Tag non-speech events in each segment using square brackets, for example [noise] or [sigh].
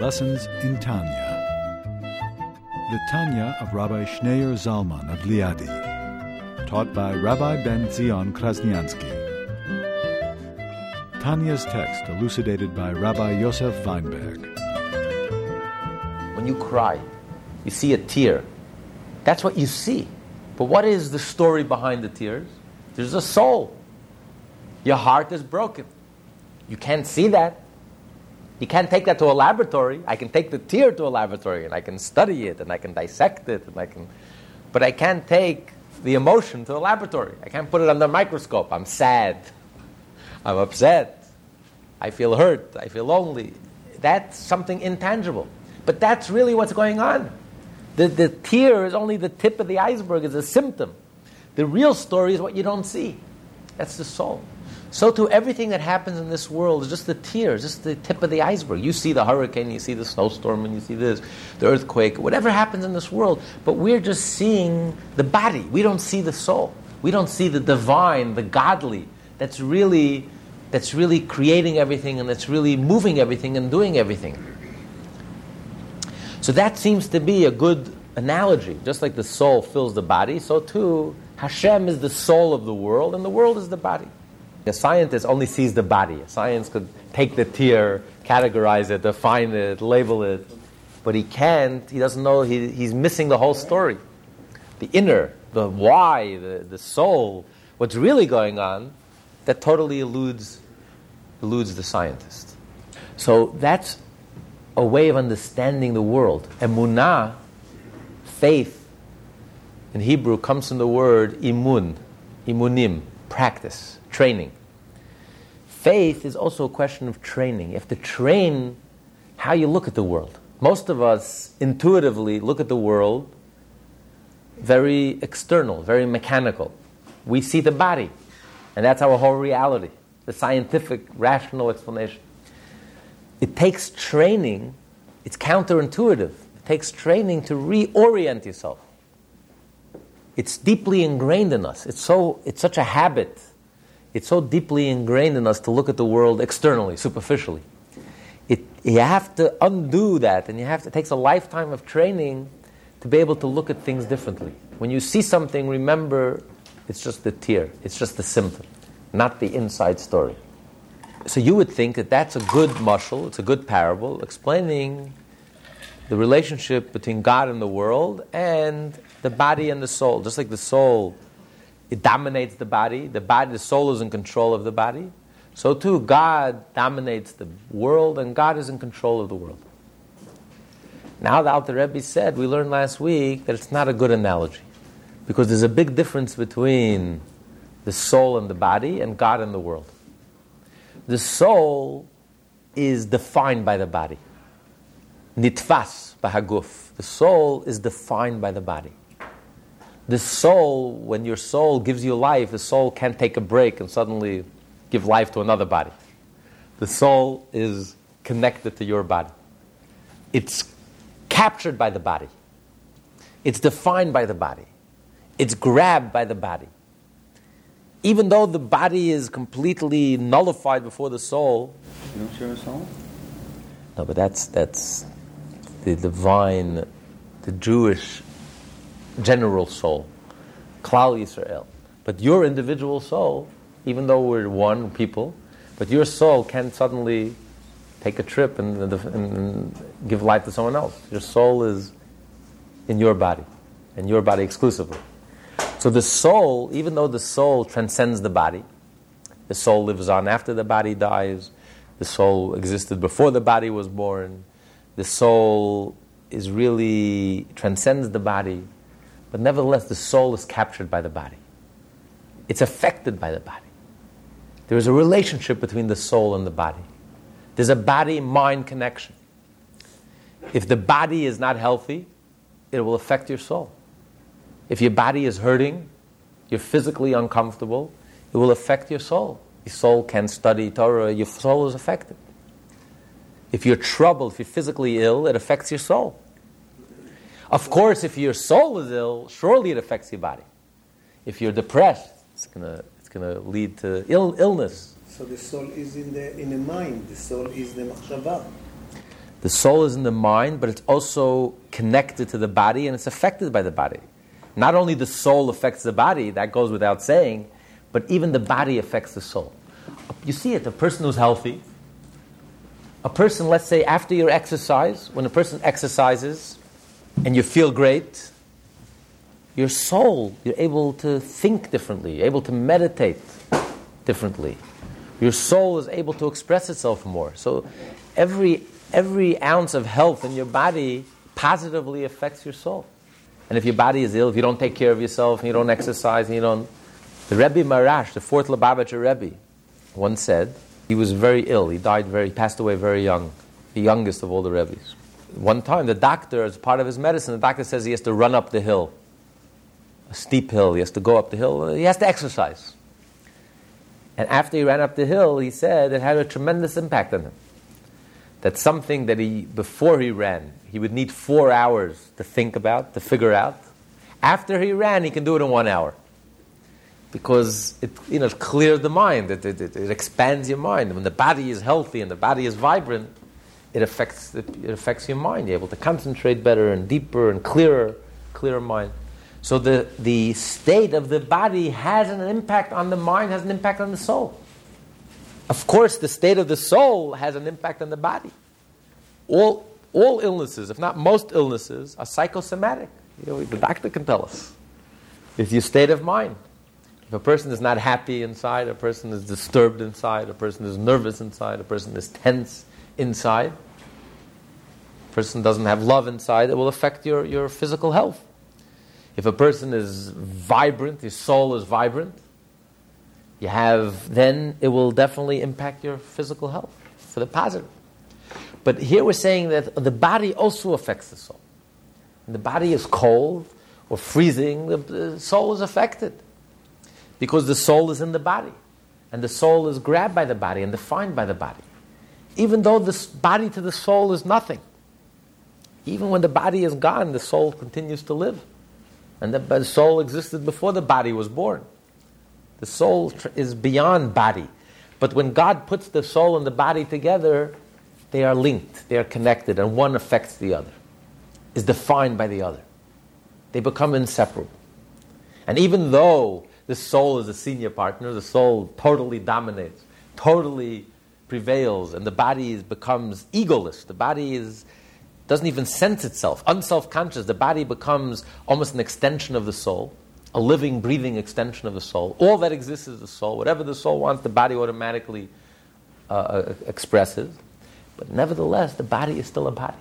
Lessons in Tanya. The Tanya of Rabbi Schneur Zalman of Liadi, taught by Rabbi Ben Zion Krasniansky. Tanya's text elucidated by Rabbi Yosef Weinberg. When you cry, you see a tear. That's what you see. But what is the story behind the tears? There's a soul. Your heart is broken. You can't see that. You can't take that to a laboratory. I can take the tear to a laboratory and I can study it and I can dissect it and I can but I can't take the emotion to a laboratory. I can't put it under a microscope. I'm sad. I'm upset. I feel hurt. I feel lonely. That's something intangible. But that's really what's going on. The, the tear is only the tip of the iceberg, it's a symptom. The real story is what you don't see. That's the soul. So to everything that happens in this world is just the tear, just the tip of the iceberg. You see the hurricane, you see the snowstorm, and you see this, the earthquake, whatever happens in this world. But we're just seeing the body. We don't see the soul. We don't see the divine, the godly. That's really, that's really creating everything, and that's really moving everything and doing everything. So that seems to be a good analogy. Just like the soul fills the body, so too Hashem is the soul of the world, and the world is the body. A scientist only sees the body. Science could take the tear, categorize it, define it, label it, but he can't. He doesn't know. He, he's missing the whole story. The inner, the why, the, the soul, what's really going on, that totally eludes, eludes the scientist. So that's a way of understanding the world. Emunah, faith, in Hebrew comes from the word imun, imunim, practice, training. Faith is also a question of training. You have to train how you look at the world. Most of us intuitively look at the world very external, very mechanical. We see the body, and that's our whole reality, the scientific, rational explanation. It takes training, it's counterintuitive. It takes training to reorient yourself. It's deeply ingrained in us. It's, so, it's such a habit it's so deeply ingrained in us to look at the world externally, superficially. It, you have to undo that, and you have to, it takes a lifetime of training to be able to look at things differently. When you see something, remember it's just the tear, it's just the symptom, not the inside story. So you would think that that's a good mushal, it's a good parable explaining the relationship between God and the world and the body and the soul. Just like the soul it dominates the body. The body, the soul is in control of the body. So too, God dominates the world, and God is in control of the world. Now, the Alter Rebbe said, we learned last week that it's not a good analogy, because there's a big difference between the soul and the body, and God and the world. The soul is defined by the body. Nitfas bahaguf. The soul is defined by the body the soul, when your soul gives you life, the soul can't take a break and suddenly give life to another body. The soul is connected to your body. It's captured by the body. It's defined by the body. It's grabbed by the body. Even though the body is completely nullified before the soul. You don't share a soul? No, but that's, that's the divine, the Jewish general soul, Klal Yisrael. But your individual soul, even though we're one people, but your soul can suddenly take a trip and, and, give life to someone else. Your soul is in your body, and your body exclusively. So the soul, even though the soul transcends the body, the soul lives on after the body dies, the soul existed before the body was born, the soul is really transcends the body but nevertheless, the soul is captured by the body. It's affected by the body. There is a relationship between the soul and the body. There's a body mind connection. If the body is not healthy, it will affect your soul. If your body is hurting, you're physically uncomfortable, it will affect your soul. Your soul can't study Torah, your soul is affected. If you're troubled, if you're physically ill, it affects your soul. Of course, if your soul is ill, surely it affects your body. If you're depressed, it's gonna it's gonna lead to Ill, illness. So the soul is in the in the mind. The soul is the machshava. The The soul is in the mind, but it's also connected to the body and it's affected by the body. Not only the soul affects the body, that goes without saying, but even the body affects the soul. You see it, a person who's healthy, a person, let's say, after your exercise, when a person exercises and you feel great, your soul, you're able to think differently, you're able to meditate differently. Your soul is able to express itself more. So every, every ounce of health in your body positively affects your soul. And if your body is ill, if you don't take care of yourself, and you don't exercise, and you don't. The Rebbe Maharash, the fourth Lubavitcher Rebbe, once said he was very ill. He died very, passed away very young, the youngest of all the Rebbes. One time, the doctor, as part of his medicine, the doctor says he has to run up the hill, a steep hill. He has to go up the hill. He has to exercise. And after he ran up the hill, he said it had a tremendous impact on him. That something that he, before he ran, he would need four hours to think about, to figure out. After he ran, he can do it in one hour. Because it, you know, it clears the mind, it, it, it, expands your mind. When the body is healthy and the body is vibrant, it affects, it, it affects your mind. You're able to concentrate better and deeper and clearer, clearer mind. So the, the state of the body has an impact on the mind, has an impact on the soul. Of course, the state of the soul has an impact on the body. All, all illnesses, if not most illnesses, are psychosomatic. You know, the doctor can tell us. It's your state of mind. If a person is not happy inside, a person is disturbed inside, a person is nervous inside, a person is tense inside, person doesn't have love inside, it will affect your, your physical health. If a person is vibrant, his soul is vibrant, you have, then it will definitely impact your physical health for the positive. But here we're saying that the body also affects the soul. When the body is cold or freezing, the soul is affected because the soul is in the body. And the soul is grabbed by the body and defined by the body. Even though the body to the soul is nothing. Even when the body is gone, the soul continues to live. And the, soul existed before the body was born. The soul is beyond body. But when God puts the soul and the body together, they are linked, they are connected, and one affects the other, is defined by the other. They become inseparable. And even though the soul is a senior partner, the soul totally dominates, totally prevails, and the body is, becomes egoless, the body is doesn't even sense itself, unself conscious. The body becomes almost an extension of the soul, a living, breathing extension of the soul. All that exists is the soul. Whatever the soul wants, the body automatically uh, uh, expresses. But nevertheless, the body is still a body.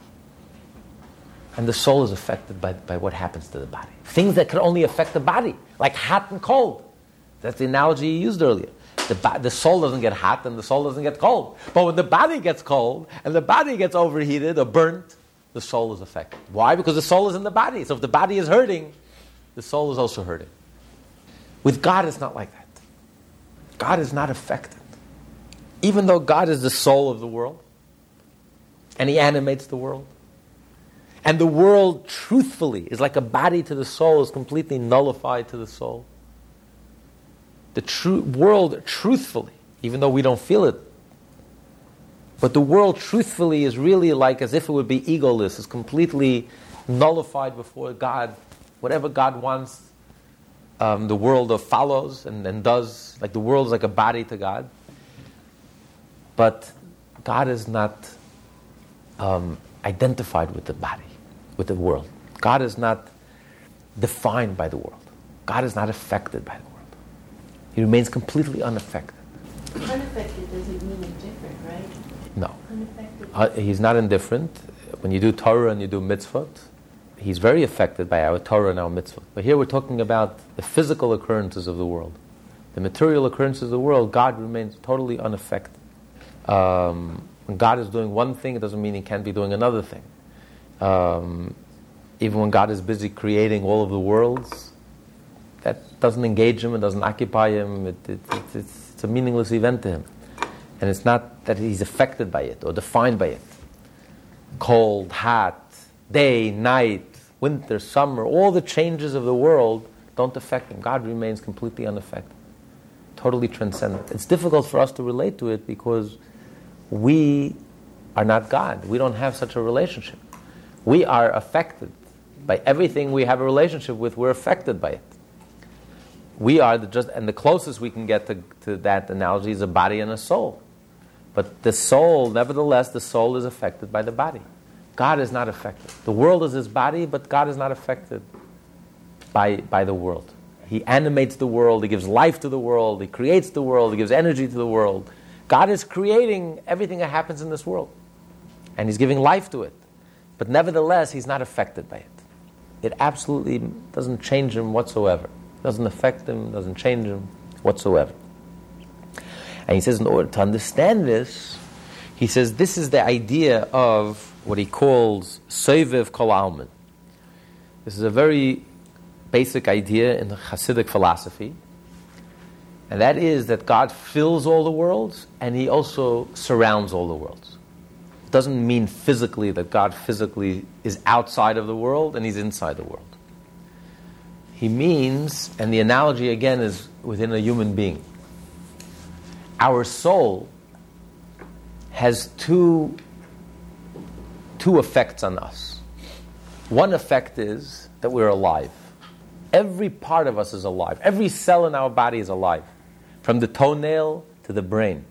And the soul is affected by, by what happens to the body. Things that can only affect the body, like hot and cold. That's the analogy you used earlier. The, the soul doesn't get hot and the soul doesn't get cold. But when the body gets cold and the body gets overheated or burnt, the soul is affected. Why? Because the soul is in the body. So if the body is hurting, the soul is also hurting. With God, it's not like that. God is not affected. Even though God is the soul of the world, and He animates the world, and the world truthfully is like a body to the soul, is completely nullified to the soul. The true world truthfully, even though we don't feel it, but the world, truthfully, is really like as if it would be egoless, is completely nullified before God. Whatever God wants, um, the world follows and, and does. Like the world is like a body to God. But God is not um, identified with the body, with the world. God is not defined by the world. God is not affected by the world. He remains completely unaffected. Unaffected doesn't mean indifferent, right? No. Uh, he's not indifferent. When you do Torah and you do mitzvot, he's very affected by our Torah and our mitzvot. But here we're talking about the physical occurrences of the world. The material occurrences of the world, God remains totally unaffected. Um, when God is doing one thing, it doesn't mean he can't be doing another thing. Um, even when God is busy creating all of the worlds, that doesn't engage him, it doesn't occupy him, it, it, it, it's, it's a meaningless event to him. And it's not that he's affected by it or defined by it. Cold, hot, day, night, winter, summer, all the changes of the world don't affect him. God remains completely unaffected, totally transcendent. It's difficult for us to relate to it because we are not God. We don't have such a relationship. We are affected by everything we have a relationship with, we're affected by it. We are the just, and the closest we can get to, to that analogy is a body and a soul. But the soul, nevertheless, the soul is affected by the body. God is not affected. The world is his body, but God is not affected by, by the world. He animates the world, he gives life to the world, he creates the world, he gives energy to the world. God is creating everything that happens in this world, and he's giving life to it. But nevertheless, he's not affected by it. It absolutely doesn't change him whatsoever. Doesn't affect him, doesn't change him whatsoever. And he says, in order to understand this, he says this is the idea of what he calls Soiviv Kol. This is a very basic idea in the Hasidic philosophy, and that is that God fills all the worlds and he also surrounds all the worlds. It doesn't mean physically that God physically is outside of the world and he's inside the world. He means, and the analogy again is within a human being our soul has two, two effects on us. One effect is that we're alive. Every part of us is alive. Every cell in our body is alive, from the toenail to the brain.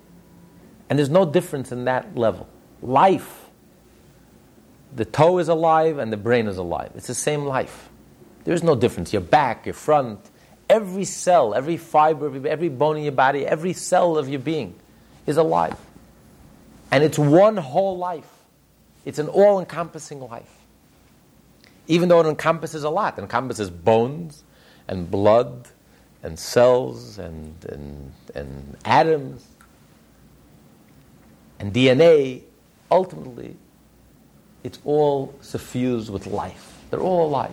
And there's no difference in that level. Life. The toe is alive and the brain is alive. It's the same life. There's no difference. Your back, your front, Every cell, every fiber, every bone in your body, every cell of your being is alive. And it's one whole life. It's an all encompassing life. Even though it encompasses a lot, it encompasses bones and blood and cells and, and, and atoms and DNA. Ultimately, it's all suffused with life. They're all alive.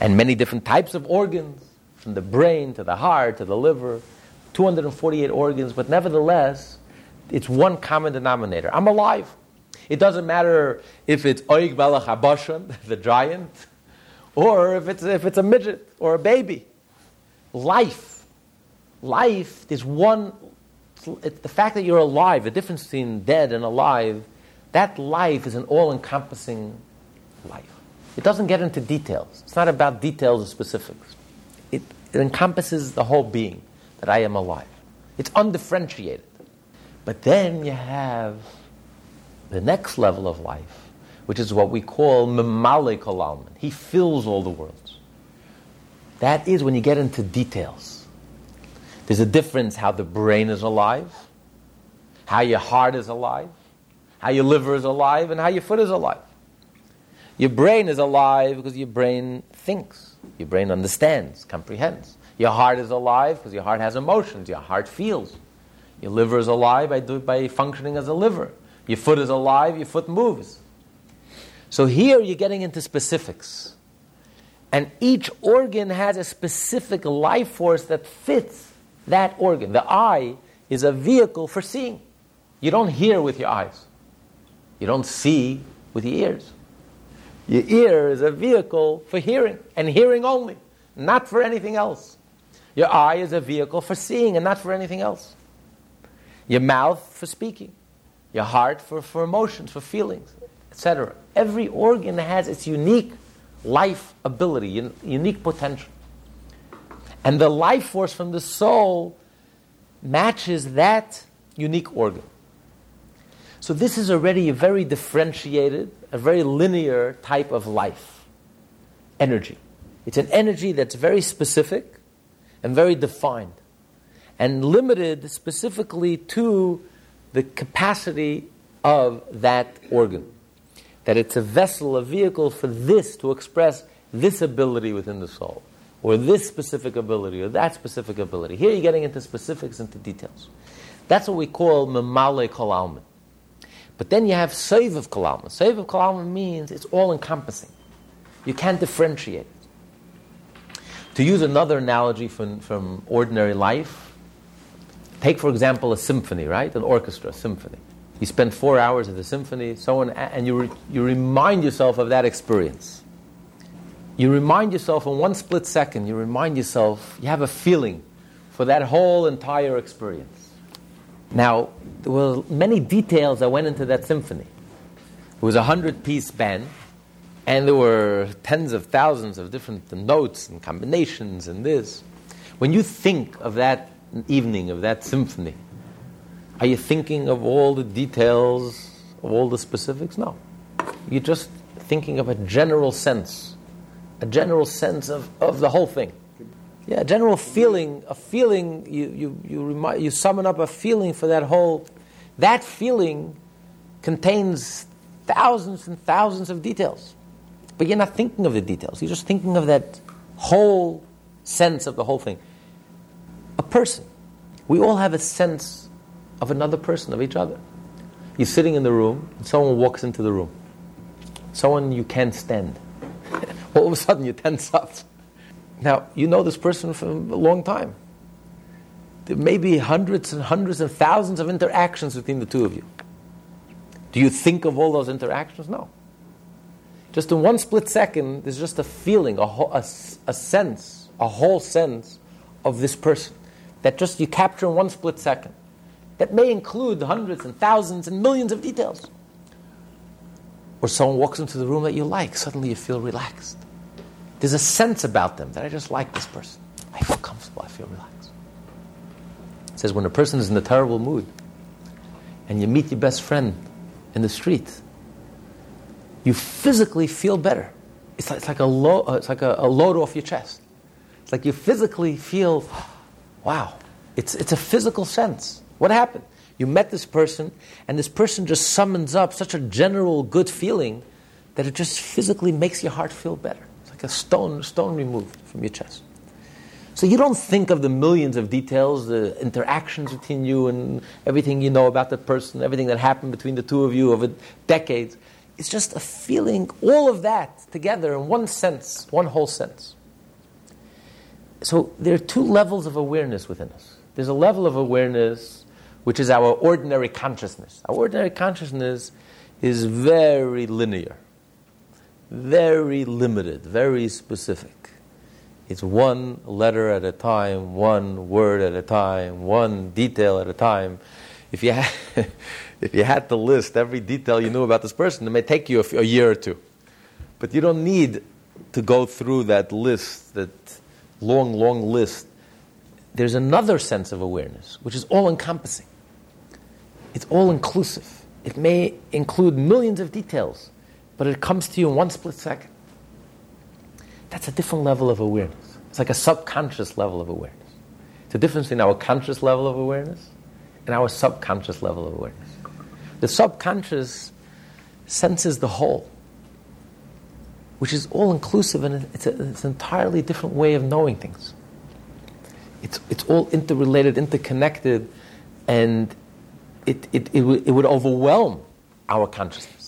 And many different types of organs from the brain to the heart to the liver, 248 organs, but nevertheless, it's one common denominator. I'm alive. It doesn't matter if it's Oig Melech Habashan, [laughs] the giant, or if it's, if it's a midget or a baby. Life. Life is one, the fact that you're alive, the difference between dead and alive, that life is an all encompassing life. It doesn't get into details. It's not about details or specifics. It, encompasses the whole being that I am alive. It's undifferentiated. But then you have the next level of life, which is what we call Memale Kolalman. He fills all the worlds. That is when you get into details. There's a difference how the brain is alive, how your heart is alive, how your liver is alive, and how your foot is alive. Your brain is alive because your brain thinks. Your brain understands, comprehends. Your heart is alive because your heart has emotions. Your heart feels. Your liver is alive by, by functioning as a liver. Your foot is alive, your foot moves. So here you're getting into specifics. And each organ has a specific life force that fits that organ. The eye is a vehicle for seeing. You don't hear with your eyes, you don't see with your ears. Your ear is a vehicle for hearing, and hearing only, not for anything else. Your eye is a vehicle for seeing, and not for anything else. Your mouth for speaking, your heart for, for emotions, for feelings, etc. Every organ has its unique life ability, un- unique potential. And the life force from the soul matches that unique organ. So this is already a very differentiated, a very linear type of life. Energy. It's an energy that's very specific and very defined and limited specifically to the capacity of that organ. That it's a vessel, a vehicle for this to express this ability within the soul, or this specific ability, or that specific ability. Here you're getting into specifics, into details. That's what we call memale kol almin. But then you have Sovev Kolalman. Save of Kalalma means it's all encompassing. You can't differentiate. To use another analogy from, from ordinary life, take for example a symphony, right? An orchestra, symphony. You spend four hours at the symphony, someone, and you, re, you remind yourself of that experience. You remind yourself in one split second, you remind yourself, you have a feeling for that whole entire experience. Now, there were many details that went into that symphony. It was a hundred piece band, and there were tens of thousands of different notes and combinations and this. When you think of that evening, of that symphony, are you thinking of all the details, of all the specifics? No. You're just thinking of a general sense, a general sense of, of the whole thing. Yeah, a general feeling, a feeling, you, you, you, remind, you summon up a feeling for that whole, that feeling contains thousands and thousands of details. But you're not thinking of the details, you're just thinking of that whole sense of the whole thing. A person. We all have a sense of another person, of each other. You're sitting in the room, and someone walks into the room. Someone you can't stand. [laughs] all of a sudden, you tense up. Now, you know this person for a long time. There may be hundreds and hundreds and thousands of interactions between the two of you. Do you think of all those interactions? No. Just in one split second, there's just a feeling, a, a, a sense, a whole sense of this person that just you capture in one split second. That may include hundreds and thousands and millions of details. Or someone walks into the room that you like, suddenly you feel relaxed. There's a sense about them that I just like this person. I feel comfortable, I feel relaxed. Says when a person is in a terrible mood and you meet your best friend in the street, you physically feel better. It's like, it's like, a, lo- uh, it's like a, a load off your chest. It's like you physically feel, wow, it's, it's a physical sense. What happened? You met this person, and this person just summons up such a general good feeling that it just physically makes your heart feel better It's like a stone, stone removed from your chest. So you don't think of the millions of details, the interactions between you and everything you know about the person, everything that happened between the two of you over decades. It's just a feeling, all of that together in one sense, one whole sense. So there are two levels of awareness within us. There's a level of awareness which is our ordinary consciousness. Our ordinary consciousness is very linear very limited, very specific. It's one letter at a time, one word at a time, one detail at a time. If you had, [laughs] if you had to list every detail you knew about this person, it may take you a, a year or two. But you don't need to go through that list, that long, long list. There's another sense of awareness, which is all encompassing. It's all inclusive. It may include millions of details but it comes to you in one split second. That's a different level of awareness. It's like a subconscious level of awareness. It's a difference in our conscious level of awareness and our subconscious level of awareness. The subconscious senses the whole, which is all inclusive and it's, a, it's an entirely different way of knowing things. It's, it's all interrelated, interconnected, and it, it, it, it would overwhelm our consciousness.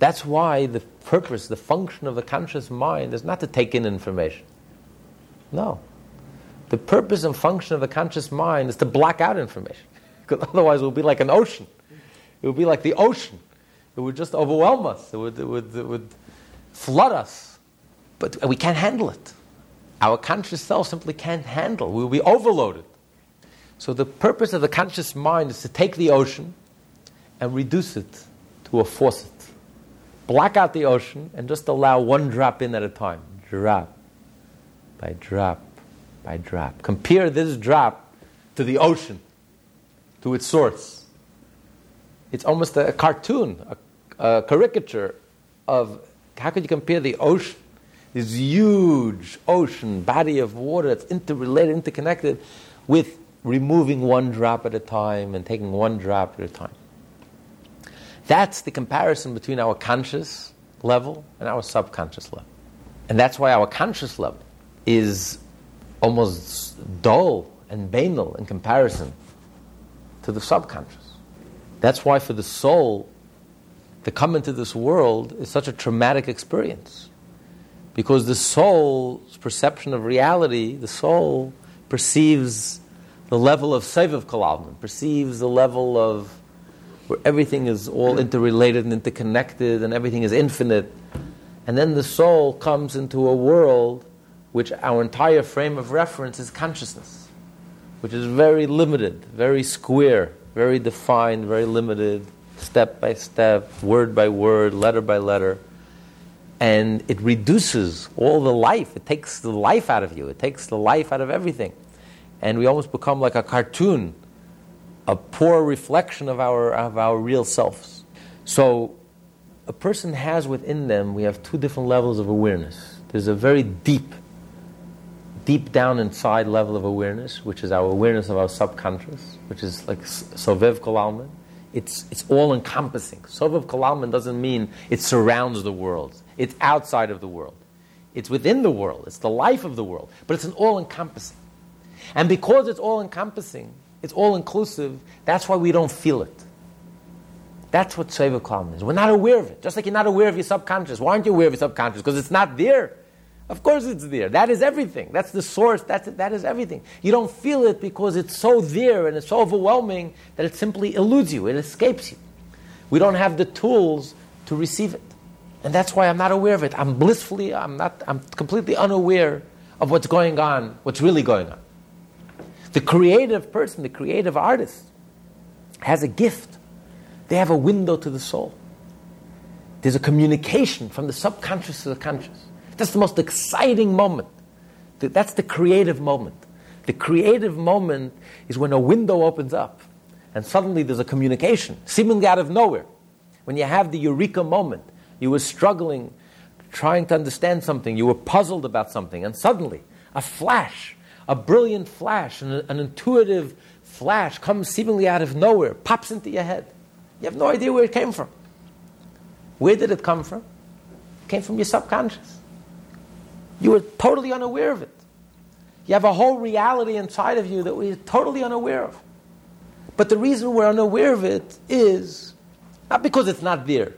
That's why the purpose, the function of the conscious mind is not to take in information. No. The purpose and function of the conscious mind is to block out information. [laughs] Because otherwise it would be like an ocean. It would be like the ocean. It would just overwhelm us. It would, it would, it would flood us. But we can't handle it. Our conscious self simply can't handle. We will be overloaded. So the purpose of the conscious mind is to take the ocean and reduce it to a faucet black out the ocean and just allow one drop in at a time. Drop by drop by drop. Compare this drop to the ocean, to its source. It's almost a, cartoon, a, a caricature of how could you compare the ocean, this huge ocean, body of water that's interrelated, interconnected, with removing one drop at a time and taking one drop at a time. That's the comparison between our conscious level and our subconscious level. And that's why our conscious level is almost dull and banal in comparison to the subconscious. That's why for the soul, to come into this world is such a traumatic experience. Because the soul's perception of reality, the soul perceives the level of Sovev Kolalman, perceives the level of where everything is all interrelated and interconnected and everything is infinite. And then the soul comes into a world which our entire frame of reference is consciousness. which is very limited, very square, very defined, very limited, step by step, word by word, letter by letter. And it reduces all the life. It takes the life out of you. It takes the life out of everything. And we almost become like a cartoon, a poor reflection of our, of our real selves. So, a person has within them, we have two different levels of awareness. There's a very deep, deep down inside level of awareness, which is our awareness of our subconscious, which is like Sovev Kolalman. It's, it's all encompassing. Sovev Kolalman doesn't mean it surrounds the world, it's outside of the world. It's within the world, it's the life of the world, but it's an all encompassing. And because it's all encompassing, it's all inclusive, that's why we don't feel it. That's what Sovev Kolalman is. We're not aware of it. Just like you're not aware of your subconscious. Why aren't you aware of your subconscious? Because it's not there. Of course it's there. That is everything. That's the source. That's, that is everything. You don't feel it because it's so there and it's so overwhelming that it simply eludes you. It escapes you. We don't have the tools to receive it. And that's why I'm not aware of it. I'm blissfully, I'm not, I'm completely unaware of what's going on, what's really going on. The creative person, the creative artist, has a gift. They have a window to the soul. There's a communication from the subconscious to the conscious. That's the most exciting moment. That's the creative moment. The creative moment is when a window opens up and suddenly there's a communication, seemingly out of nowhere. When you have the eureka moment, you were struggling, trying to understand something, you were puzzled about something, and suddenly a flash, a brilliant flash, an, an intuitive flash comes seemingly out of nowhere, pops into your head. You have no idea where it came from. Where did it come from? It came from your subconscious. You were totally unaware of it. You have a whole reality inside of you that we're totally unaware of. But the reason we're unaware of it is not because it's not there.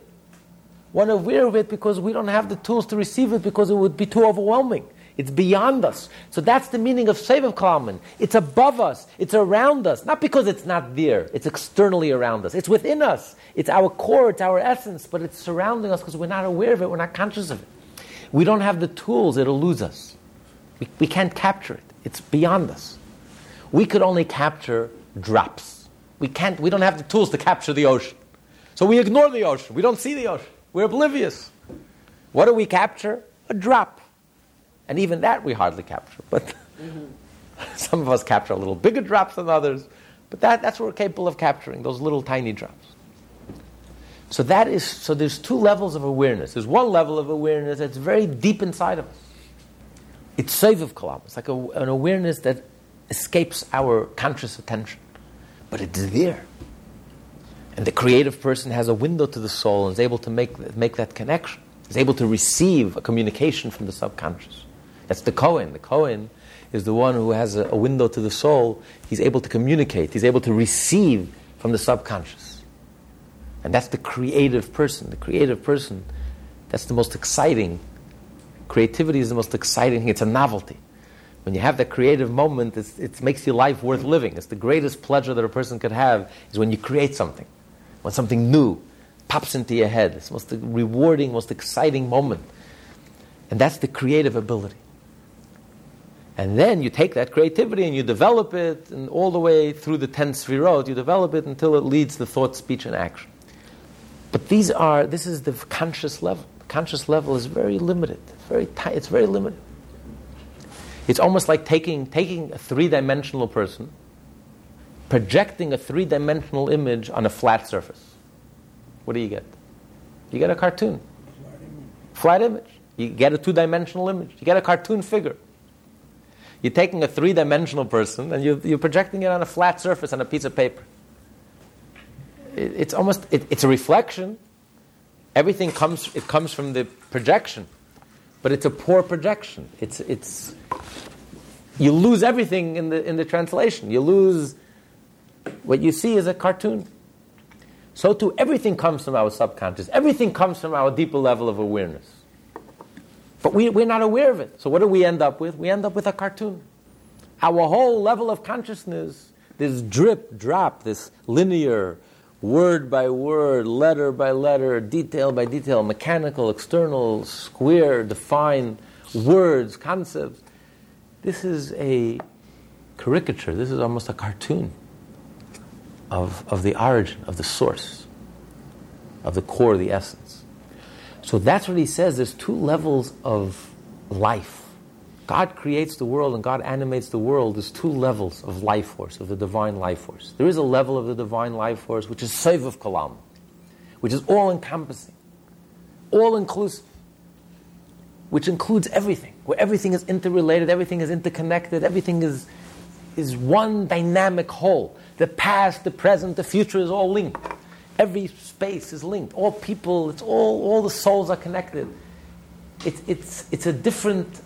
We're unaware of it because we don't have the tools to receive it because it would be too overwhelming. It's beyond us. So that's the meaning of Sovev Kolalman. It's above us. It's around us. Not because it's not there. It's externally around us. It's within us. It's our core. It's our essence. But it's surrounding us because we're not aware of it. We're not conscious of it. We don't have the tools, it'll lose us. We, we can't capture it, it's beyond us. We could only capture drops. We, can't, we don't have the tools to capture the ocean. So we ignore the ocean. We don't see the ocean. We're oblivious. What do we capture? A drop. And even that we hardly capture. But mm-hmm. [laughs] some of us capture a little bigger drops than others. But that, that's what we're capable of capturing, those little tiny drops. So that is so there's two levels of awareness. There's one level of awareness that's very deep inside of us. It's Sovev Kolalman. It's like a, an awareness that escapes our conscious attention. But it's there. And the creative person has a window to the soul and is able to make, make that connection. Is able to receive a communication from the subconscious. That's the Kohen. The Kohen is the one who has a, a window to the soul. He's able to communicate. He's able to receive from the subconscious. And that's the creative person. The creative person, that's the most exciting. Creativity is the most exciting thing. It's a novelty. When you have that creative moment, it makes your life worth living. It's the greatest pleasure that a person could have is when you create something, when something new pops into your head. It's the most rewarding, most exciting moment. And that's the creative ability. And then you take that creativity and you develop it, and all the way through the 10 sfirot, you develop it until it leads to thought, speech, and action. But these are, this is the conscious level. The conscious level is very limited, very it's very limited. It's almost like taking, taking a three dimensional person, projecting a three dimensional image on a flat surface. What do you get? You get a cartoon. Flat image. You get a two dimensional image. You get a cartoon figure. You're taking a three dimensional person and you're, you're projecting it on a flat surface on a piece of paper it, it's almost it, it's a reflection. Everything comes it comes from the projection, but it's a poor projection. It's it's you lose everything in the in the translation. You lose what you see is a cartoon. So too, everything comes from our subconscious. Everything comes from our deeper level of awareness. But we, we're not aware of it. So what do we end up with? We end up with a cartoon. Our whole level of consciousness, this drip, drop, this linear, word by word, letter by letter, detail by detail, mechanical, external, square, defined words, concepts. This is a caricature, this is almost a cartoon of, of the origin, of the source, of the core, the essence. So that's what he says. There's two levels of life. God creates the world and God animates the world. There's two levels of life force, of the divine life force. There is a level of the divine life force which is Sovev Kolalman, which is all encompassing, all inclusive, which includes everything, where everything is interrelated, everything is interconnected, everything is, is one dynamic whole. The past, the present, the future is all linked. Every space is linked. All people, it's all, all the souls are connected. It's, it's, it's a different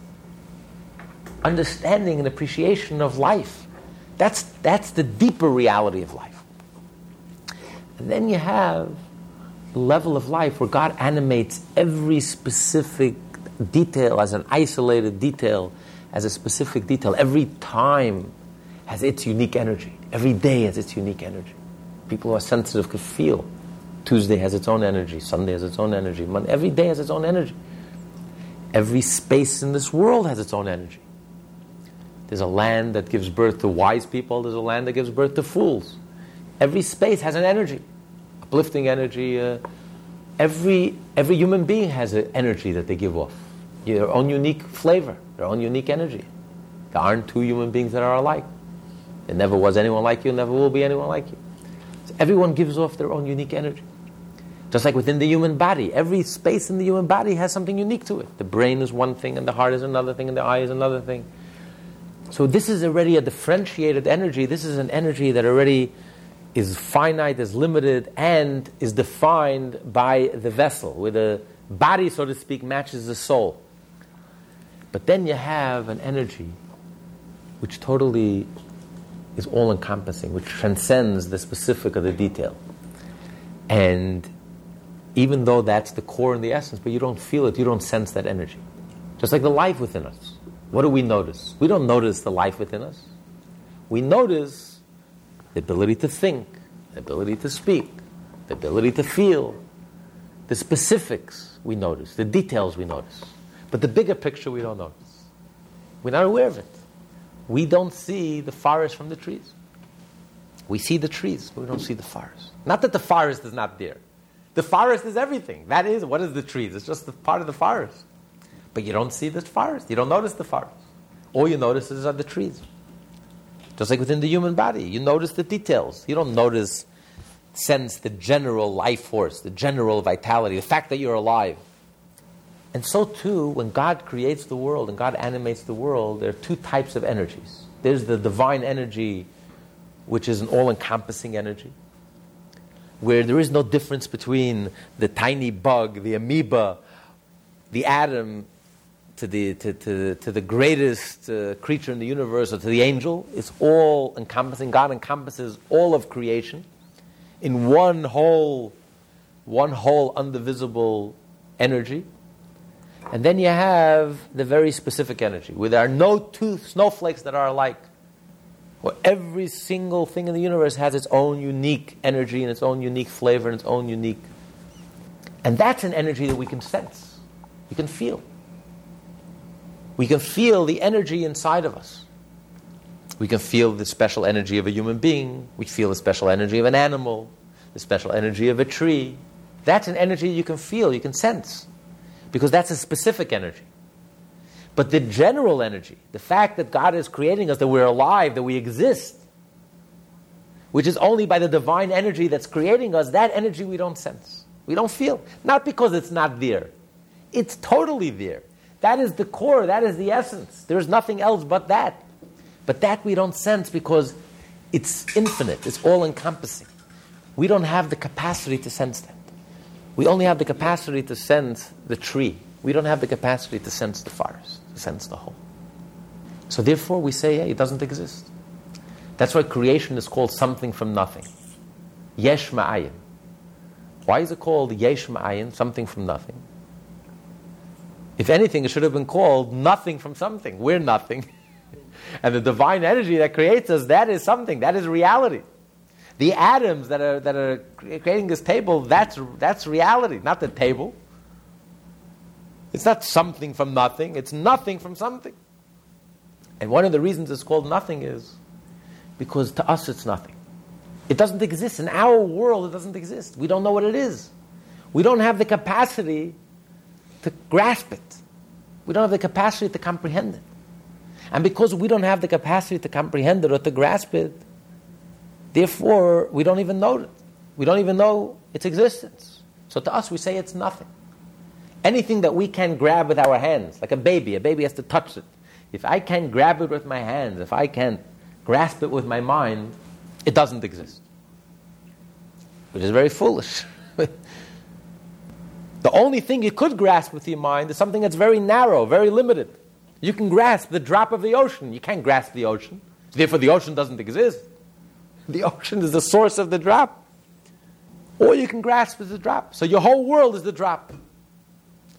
understanding and appreciation of life. That's, that's the deeper reality of life. And then you have the level of life where God animates every specific detail as an isolated detail, as a specific detail. Every time has its unique energy. Every day has its unique energy. People who are sensitive can feel. Tuesday has its own energy. Sunday has its own energy. Monday, every day has its own energy. Every space in this world has its own energy. There's a land that gives birth to wise people. There's a land that gives birth to fools. Every space has an energy, uplifting energy. Uh, every every human being has an energy that they give off, their own unique flavor, their own unique energy. There aren't two human beings that are alike. There never was anyone like you, never will be anyone like you. Everyone gives off their own unique energy. Just like within the human body, every space in the human body has something unique to it. The brain is one thing, and the heart is another thing, and the eye is another thing. So this is already a differentiated energy. This is an energy that already is finite, is limited, and is defined by the vessel, where the body, so to speak, matches the soul. But then you have an energy which totally is all encompassing, which transcends the specific of the detail. And even though that's the core and the essence, but you don't feel it, you don't sense that energy. Just like the life within us. What do we notice? We don't notice the life within us. We notice the ability to think, the ability to speak, the ability to feel, the specifics we notice, the details we notice. But the bigger picture we don't notice. We're not aware of it. We don't see the forest from the trees. We see the trees, but we don't see the forest. Not that the forest is not there. The forest is everything. That is, what is the trees? It's just the part of the forest. But you don't see the forest. You don't notice the forest. All you notice is are the trees. Just like within the human body, you notice the details. You don't notice, sense the general life force, the general vitality, the fact that you're alive. And so too, when God creates the world and God animates the world, there are two types of energies. There's the divine energy, which is an all encompassing energy, where there is no difference between the tiny bug, the amoeba, the atom, to the, to, to, to the greatest uh, creature in the universe or to the angel. It's all encompassing. God encompasses all of creation in one whole, one whole undivisible energy. And then you have the very specific energy, where there are no two snowflakes that are alike. Where every single thing in the universe has its own unique energy and its own unique flavor and its own unique. And that's an energy that we can sense, we can feel. We can feel the energy inside of us. We can feel the special energy of a human being. We feel the special energy of an animal, the special energy of a tree. That's an energy you can feel, you can sense, because that's a specific energy. But the general energy, the fact that God is creating us, that we're alive, that we exist, which is only by the divine energy that's creating us, that energy we don't sense. We don't feel. Not because it's not there, it's totally there. That is the core, that is the essence. There is nothing else but that. But that we don't sense because it's infinite, it's all encompassing. We don't have the capacity to sense that. We only have the capacity to sense the tree. We don't have the capacity to sense the forest, to sense the whole. So therefore, we say, hey, it doesn't exist. That's why creation is called something from nothing. Yesh ma'ayin. Why is it called yesh ma'ayin, something from nothing? If anything, it should have been called nothing from something. We're nothing. [laughs] and the divine energy that creates us, that is something, that is reality. The atoms that are, that are creating this table, that's, that's reality, not the table. It's not something from nothing, it's nothing from something. And one of the reasons it's called nothing is Because to us it's nothing. It doesn't exist. In our world, it doesn't exist. We don't know what it is. We don't have the capacity to grasp it. We don't have the capacity to comprehend it. And because we don't have the capacity to comprehend it or to grasp it, therefore we don't even know it. We don't even know its existence. So to us, we say it's nothing. Anything that we can grab with our hands, like a baby, a baby has to touch it. If I can't grab it with my hands, if I can't grasp it with my mind, it doesn't exist. Which is very foolish. [laughs] the only thing you could grasp with your mind is something that's very narrow, very limited. You can grasp the drop of the ocean. You can't grasp the ocean. Therefore, the ocean doesn't exist. The ocean is the source of the drop. All you can grasp is the drop. So your whole world is the drop.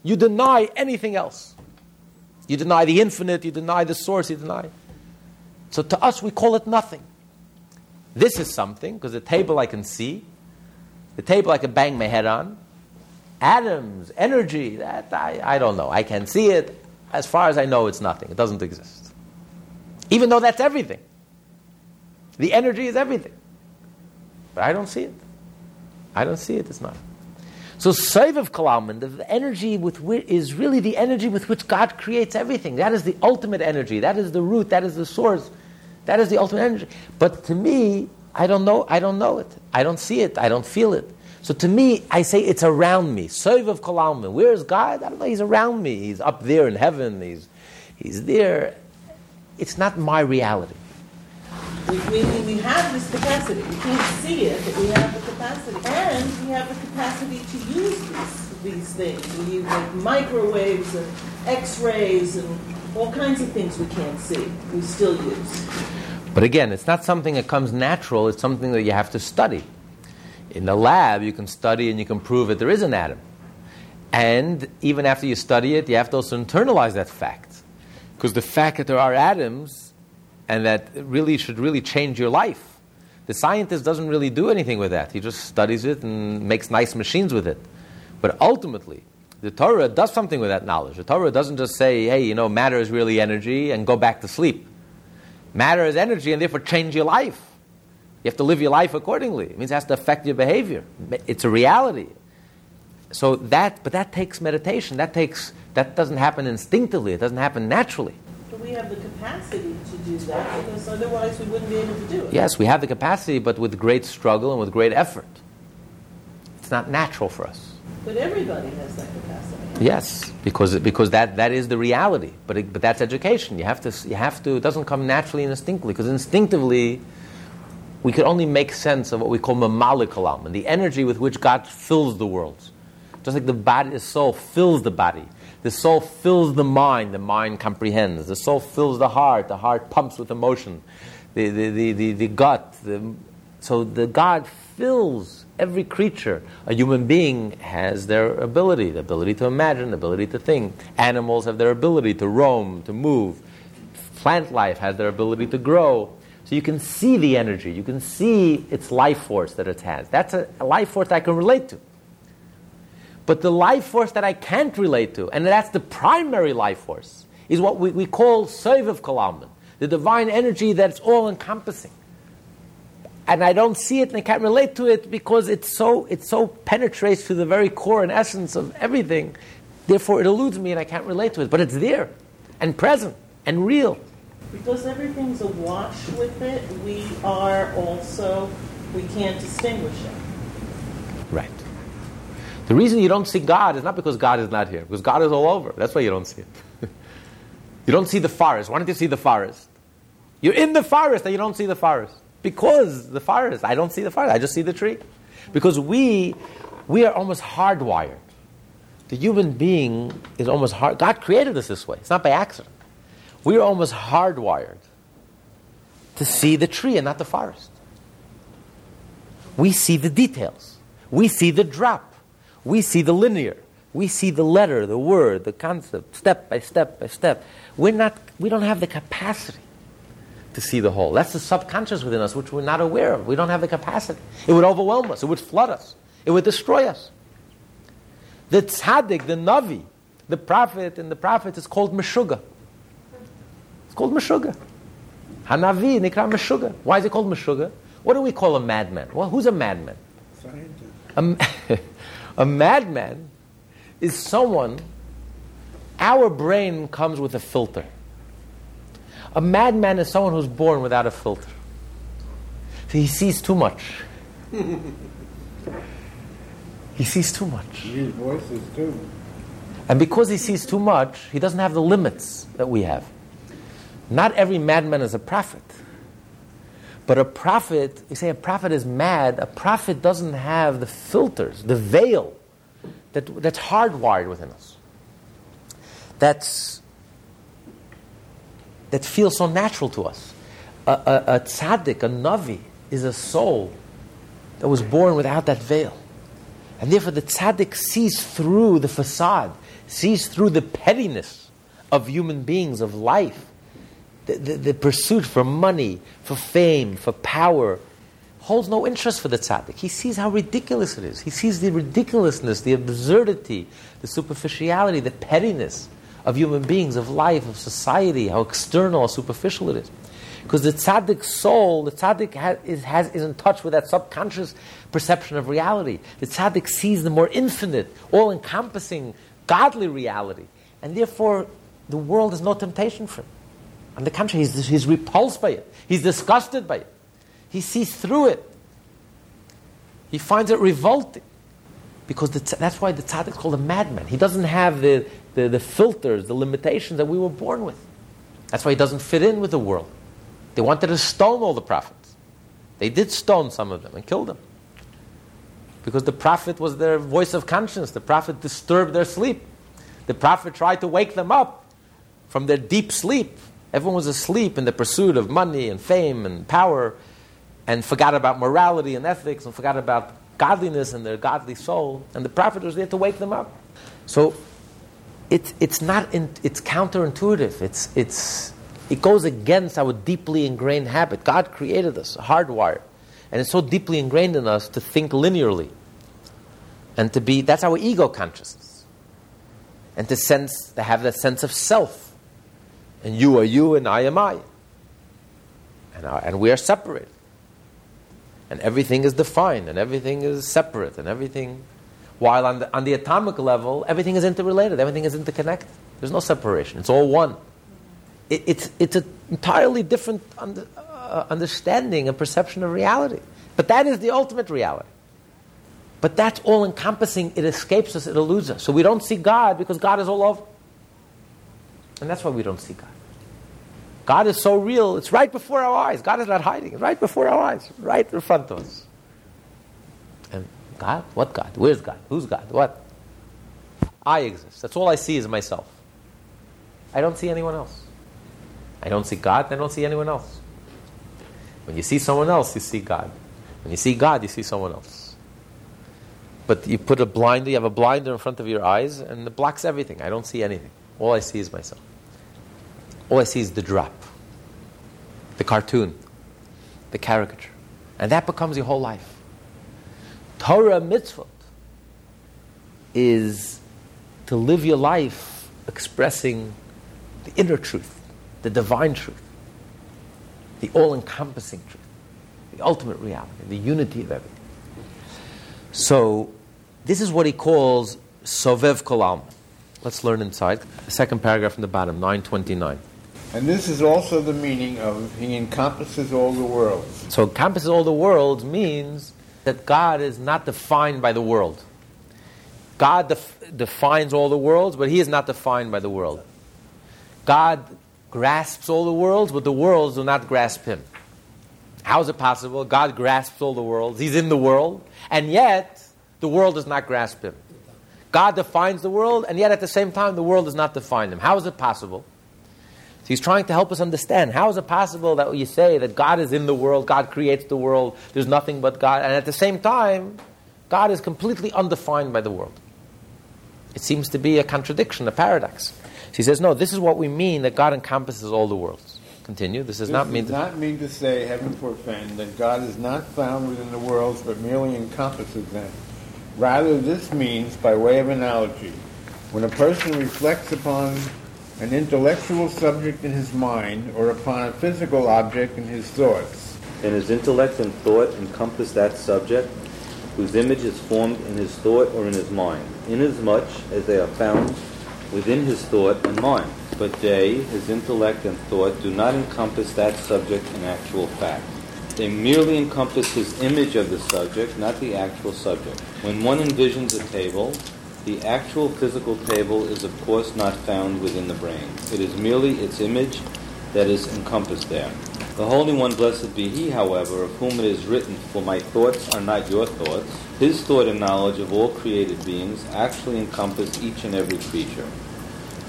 You deny anything else. You deny the infinite, you deny the source, you deny. So to us, we call it nothing. This is something, because the table I can see, the table I can bang my head on, atoms, energy, that I, I don't know. I can see it. As far as I know, it's nothing. It doesn't exist. Even though that's everything. The energy is everything. But I don't see it. I don't see it. It's not. So Sovev Kolalman, the energy with which is really the energy with which God creates everything. That is the ultimate energy. That is the root. That is the source. That is the ultimate energy. But to me, I don't know. I don't know it. I don't see it. I don't feel it. So to me, I say it's around me. Sovev Kolalman. Where is God? I don't know. He's around me. He's up there in heaven. He's, he's there. It's not my reality. We, we, we have this capacity. We can't see it, but we have the capacity. And we have the capacity to use these, these things. We use like microwaves and x-rays and all kinds of things we can't see. We still use. But again, it's not something that comes natural. It's something that you have to study. In the lab, you can study and you can prove that there is an atom. And even after you study it, you have to also internalize that fact. Because the fact that there are atoms and that really should really change your life. The scientist doesn't really do anything with that. He just studies it and makes nice machines with it. But ultimately, the Torah does something with that knowledge. The Torah doesn't just say, hey, you know, matter is really energy and go back to sleep. Matter is energy and therefore change your life. You have to live your life accordingly. It means it has to affect your behavior. It's a reality. So that, but that takes meditation. That takes, that doesn't happen instinctively. It doesn't happen naturally we have the capacity to do that because otherwise we wouldn't be able to do it. Yes, we have the capacity, but with great struggle and with great effort. It's not natural for us. But everybody has that capacity. Yes, because, because that, that is the reality. But, it, but that's education. You have, to, you have to, it doesn't come naturally and instinctively, because instinctively, we could only make sense of what we call mamalikalam, and the energy with which God fills the world. Just like the body, the soul fills the body. The soul fills the mind, the mind comprehends. The soul fills the heart, the heart pumps with emotion. The, the, the, the, the gut. The, so the God fills every creature. A human being has their ability, the ability to imagine, the ability to think. Animals have their ability to roam, to move. Plant life has their ability to grow. So you can see the energy, you can see its life force that it has. That's a, a life force I can relate to. But the life force that I can't relate to, and that's the primary life force, is what we, we call Sovev Kolalman, the divine energy that's all encompassing. And I don't see it and I can't relate to it because it's so, it so penetrates to the very core and essence of everything. Therefore, it eludes me and I can't relate to it. But it's there and present and real. Because everything's awash with it, we are also, we can't distinguish it. Right. The reason you don't see God is not because God is not here, because God is all over. That's why you don't see it. [laughs] you don't see the forest. Why don't you see the forest? You're in the forest and you don't see the forest. Because the forest, I don't see the forest, I just see the tree. Because we, we are almost hardwired. The human being is almost hard. God created us this way. It's not by accident. We are almost hardwired to see the tree and not the forest. We see the details. We see the drop. We see the linear. We see the letter, the word, the concept, step by step by step. We're not, we don't have the capacity to see the whole. That's the subconscious within us, which we're not aware of. We don't have the capacity. It would overwhelm us. It would flood us. It would destroy us. The tzaddik, the navi, the prophet, and the prophet is called meshuga. It's called meshuga. Hanavi nikra meshuga. Why is it called meshuga? What do we call a madman? Well, who's a madman? A, [laughs] a madman is someone, our brain comes with a filter. A madman is someone who's born without a filter. So he sees too much. [laughs] he sees too much. Voices too. And because he sees too much, he doesn't have the limits that we have. Not every madman is a prophet. But a prophet, you say a prophet is mad, a prophet doesn't have the filters, the veil that, that's hardwired within us. That's, that feels so natural to us. A, a, a tzaddik, a navi, is a soul that was born without that veil. And therefore, the tzaddik sees through the facade, sees through the pettiness of human beings, of life, the, the, the, pursuit for money, for fame, for power, holds no interest for the tzaddik. He sees how ridiculous it is. He sees the ridiculousness, the absurdity, the superficiality, the pettiness of human beings, of life, of society, how external, how superficial it is. Because the tzaddik soul, the tzaddik has, is, has, is in touch with that subconscious perception of reality. The tzaddik sees the more infinite, all encompassing, godly reality. And therefore, the world is no temptation for him. On the contrary, he's, he's repulsed by it. He's disgusted by it. He sees through it. He finds it revolting. Because the, that's why the tzaddik is called a madman. He doesn't have the, the, the filters, the limitations that we were born with. That's why he doesn't fit in with the world. They wanted to stone all the prophets. They did stone some of them and kill them. Because the prophet was their voice of conscience. The prophet disturbed their sleep. The prophet tried to wake them up from their deep sleep Everyone was asleep in the pursuit of money and fame and power and forgot about morality and ethics and forgot about godliness and their godly soul. And the prophet was there to wake them up. So it, it's not in, it's counterintuitive. It's, it's, it goes against our deeply ingrained habit. God created us, hardwired. And it's so deeply ingrained in us to think linearly. And to be, that's our ego consciousness. And to sense, to have that sense of self and you are you and I am I. And, I, and we are separate. And everything is defined and everything is separate and everything. While on the, on the atomic level, everything is interrelated, everything is interconnected. There's no separation, it's all one. It, it's, it's an entirely different under, uh, understanding and perception of reality. But that is the ultimate reality. But that's all encompassing. It escapes us, it eludes us. So we don't see God because God is all over. And that's why we don't see God. God is so real, it's right before our eyes. God is not hiding, it's right before our eyes, right in front of us. And God? What God? Where's God? Who's God? What? I exist. That's all I see is myself. I don't see anyone else. I don't see God, I don't see anyone else. When you see someone else, you see God. When you see God, you see someone else. But you put a blinder, you have a blinder in front of your eyes, and it blocks everything. I don't see anything. All I see is myself. All I see is the drop, the cartoon, the caricature. And that becomes your whole life. Torah mitzvot is to live your life expressing the inner truth, the divine truth, the all encompassing truth, the ultimate reality, the unity of everything. So, this is what he calls Sovev Kolalman. Let's learn inside. The second paragraph from the bottom, 929. And this is also the meaning of He encompasses all the worlds. So, encompasses all the worlds means that God is not defined by the world. God def- defines all the worlds, but He is not defined by the world. God grasps all the worlds, but the worlds do not grasp Him. How is it possible? God grasps all the worlds, He's in the world, and yet the world does not grasp Him. God defines the world, and yet at the same time, the world does not define him. How is it possible? So he's trying to help us understand how is it possible that you say that God is in the world, God creates the world, there's nothing but God, and at the same time, God is completely undefined by the world. It seems to be a contradiction, a paradox. So he says, no, this is what we mean that God encompasses all the worlds. Continue. This does this not mean does not mean to say, heaven forfend, that God is not found within the worlds, but merely encompasses them. Rather, this means, by way of analogy, when a person reflects upon an intellectual subject in his mind or upon a physical object in his thoughts. And his intellect and thought encompass that subject whose image is formed in his thought or in his mind, inasmuch as they are found within his thought and mind. But they, his intellect and thought, do not encompass that subject in actual fact. They merely encompass his image of the subject, not the actual subject. When one envisions a table, the actual physical table is of course not found within the brain. It is merely its image that is encompassed there. The Holy One, blessed be He, however, of whom it is written, For my thoughts are not your thoughts, His thought and knowledge of all created beings actually encompass each and every creature.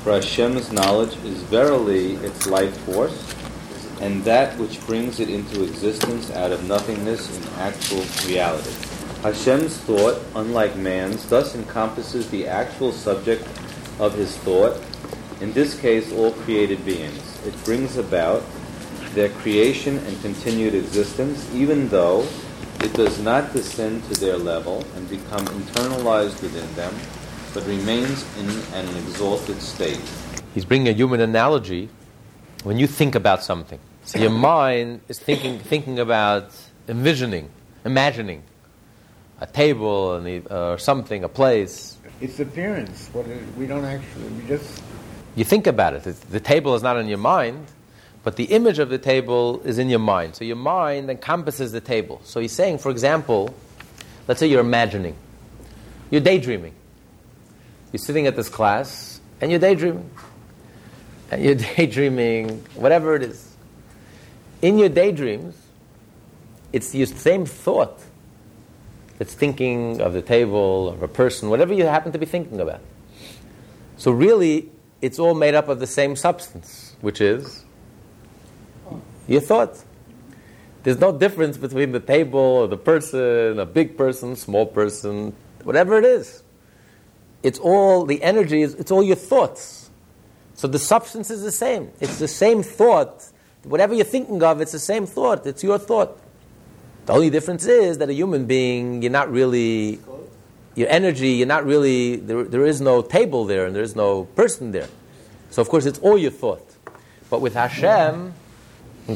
For Hashem's knowledge is verily its life force, and that which brings it into existence out of nothingness in actual reality. Hashem's thought, unlike man's, thus encompasses the actual subject of his thought, in this case all created beings. It brings about their creation and continued existence, even though it does not descend to their level and become internalized within them, but remains in an exalted state. He's bringing a human analogy when you think about something. So your mind is thinking, thinking about envisioning, imagining a table and uh, or something, a place. Its appearance, what it, we don't actually, we just, You think about it. The, the table is not in your mind, but the image of the table is in your mind. So your mind encompasses the table. So he's saying, for example, let's say you're imagining, you're daydreaming. You're sitting at this class and you're daydreaming. And you're [laughs] daydreaming, whatever it is. In your daydreams, it's the same thought that's thinking of the table, of a person, whatever you happen to be thinking about. So really, it's all made up of the same substance, which is your thought. There's no difference between the table or the person, a big person, small person, whatever it is. It's all the energy is it's all your thoughts. So the substance is the same. It's the same thought. Whatever you're thinking of, it's the same thought. It's your thought. The only difference is that a human being, you're not really your energy, you're not really there, there is no table there and there is no person there. So of course it's all your thought. But with Hashem,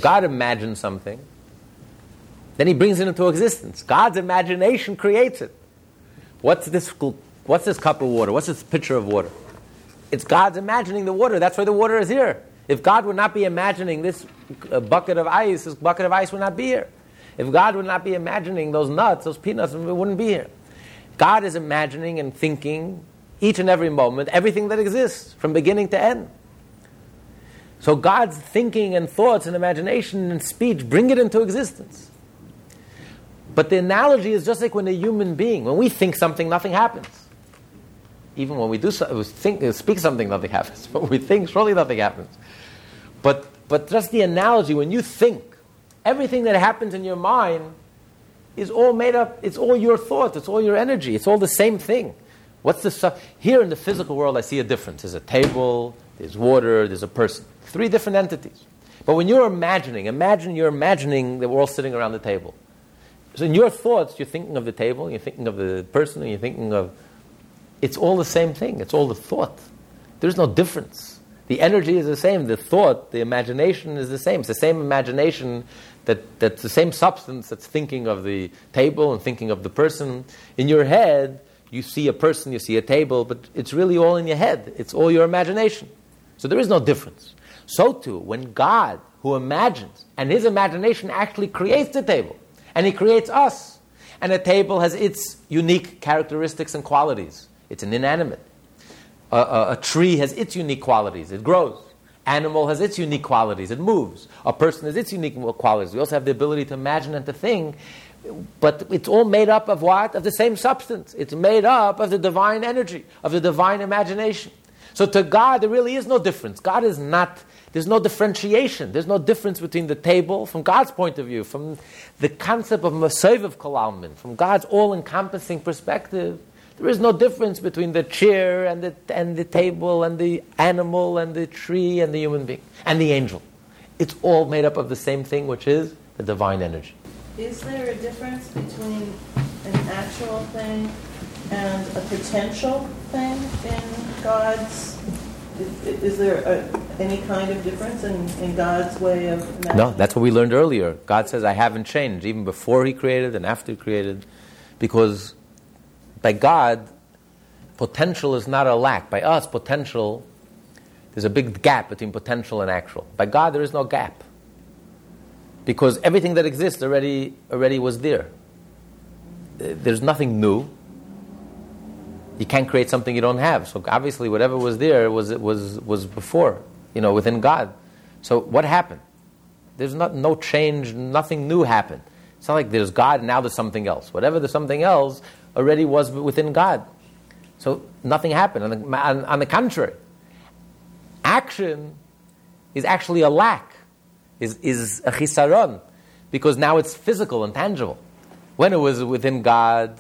God imagines something, then he brings it into existence. God's imagination creates it. What's this, what's this cup of water? What's this pitcher of water? It's God's imagining the water. That's why the water is here. If God would not be imagining this uh, bucket of ice, this bucket of ice would not be here. If God would not be imagining those nuts, those peanuts, it wouldn't be here. God is imagining and thinking each and every moment everything that exists from beginning to end. So God's thinking and thoughts and imagination and speech bring it into existence. But the analogy is just like when a human being, when we think something, nothing happens. Even when we do so, think, speak something, nothing happens. But [laughs] when we think, surely nothing happens. But, but just the analogy, when you think, everything that happens in your mind is all made up, it's all your thoughts, it's all your energy, it's all the same thing. What's the su- here in the physical world? I see a difference. There's a table, there's water, there's a person. Three different entities. But when you're imagining, imagine you're imagining that we're all sitting around the table. So in your thoughts, you're thinking of the table, you're thinking of the person, and you're thinking of. It's all the same thing. It's all the thought. There's no difference. The energy is the same. The thought, the imagination is the same. It's the same imagination that, that's the same substance that's thinking of the table and thinking of the person. In your head, you see a person, you see a table, but it's really all in your head. It's all your imagination. So there is no difference. So too, when God, who imagines, and his imagination actually creates the table, and he creates us, and a table has its unique characteristics and qualities. It's an inanimate. A, a, a tree has its unique qualities. It grows. Animal has its unique qualities. It moves. A person has its unique qualities. We also have the ability to imagine and to think, but it's all made up of what? Of the same substance. It's made up of the divine energy, of the divine imagination. So to God, there really is no difference. God is not, there's no differentiation. There's no difference between the table, from God's point of view, from the concept of Masev of Kalalman, from God's all encompassing perspective. There is no difference between the chair and the, and the table and the animal and the tree and the human being and the angel. It's all made up of the same thing, which is the divine energy. Is there a difference between an actual thing and a potential thing in God's Is, is there a, any kind of difference in, in God's way of imagining? No, that's what we learned earlier. God says, I haven't changed, even before He created and after He created, because by God, potential is not a lack. By us, potential, there's a big gap between potential and actual. By God, there is no gap. Because everything that exists already, already was there. There's nothing new. You can't create something you don't have. So obviously, whatever was there was, was, was before, you know, within God. So what happened? There's not, no change, nothing new happened. It's not like there's God and now there's something else. Whatever there's something else already was within God. So nothing happened. On the, on, on the contrary, action is actually a lack, is, is a chisaron, because now it's physical and tangible. When it was within God,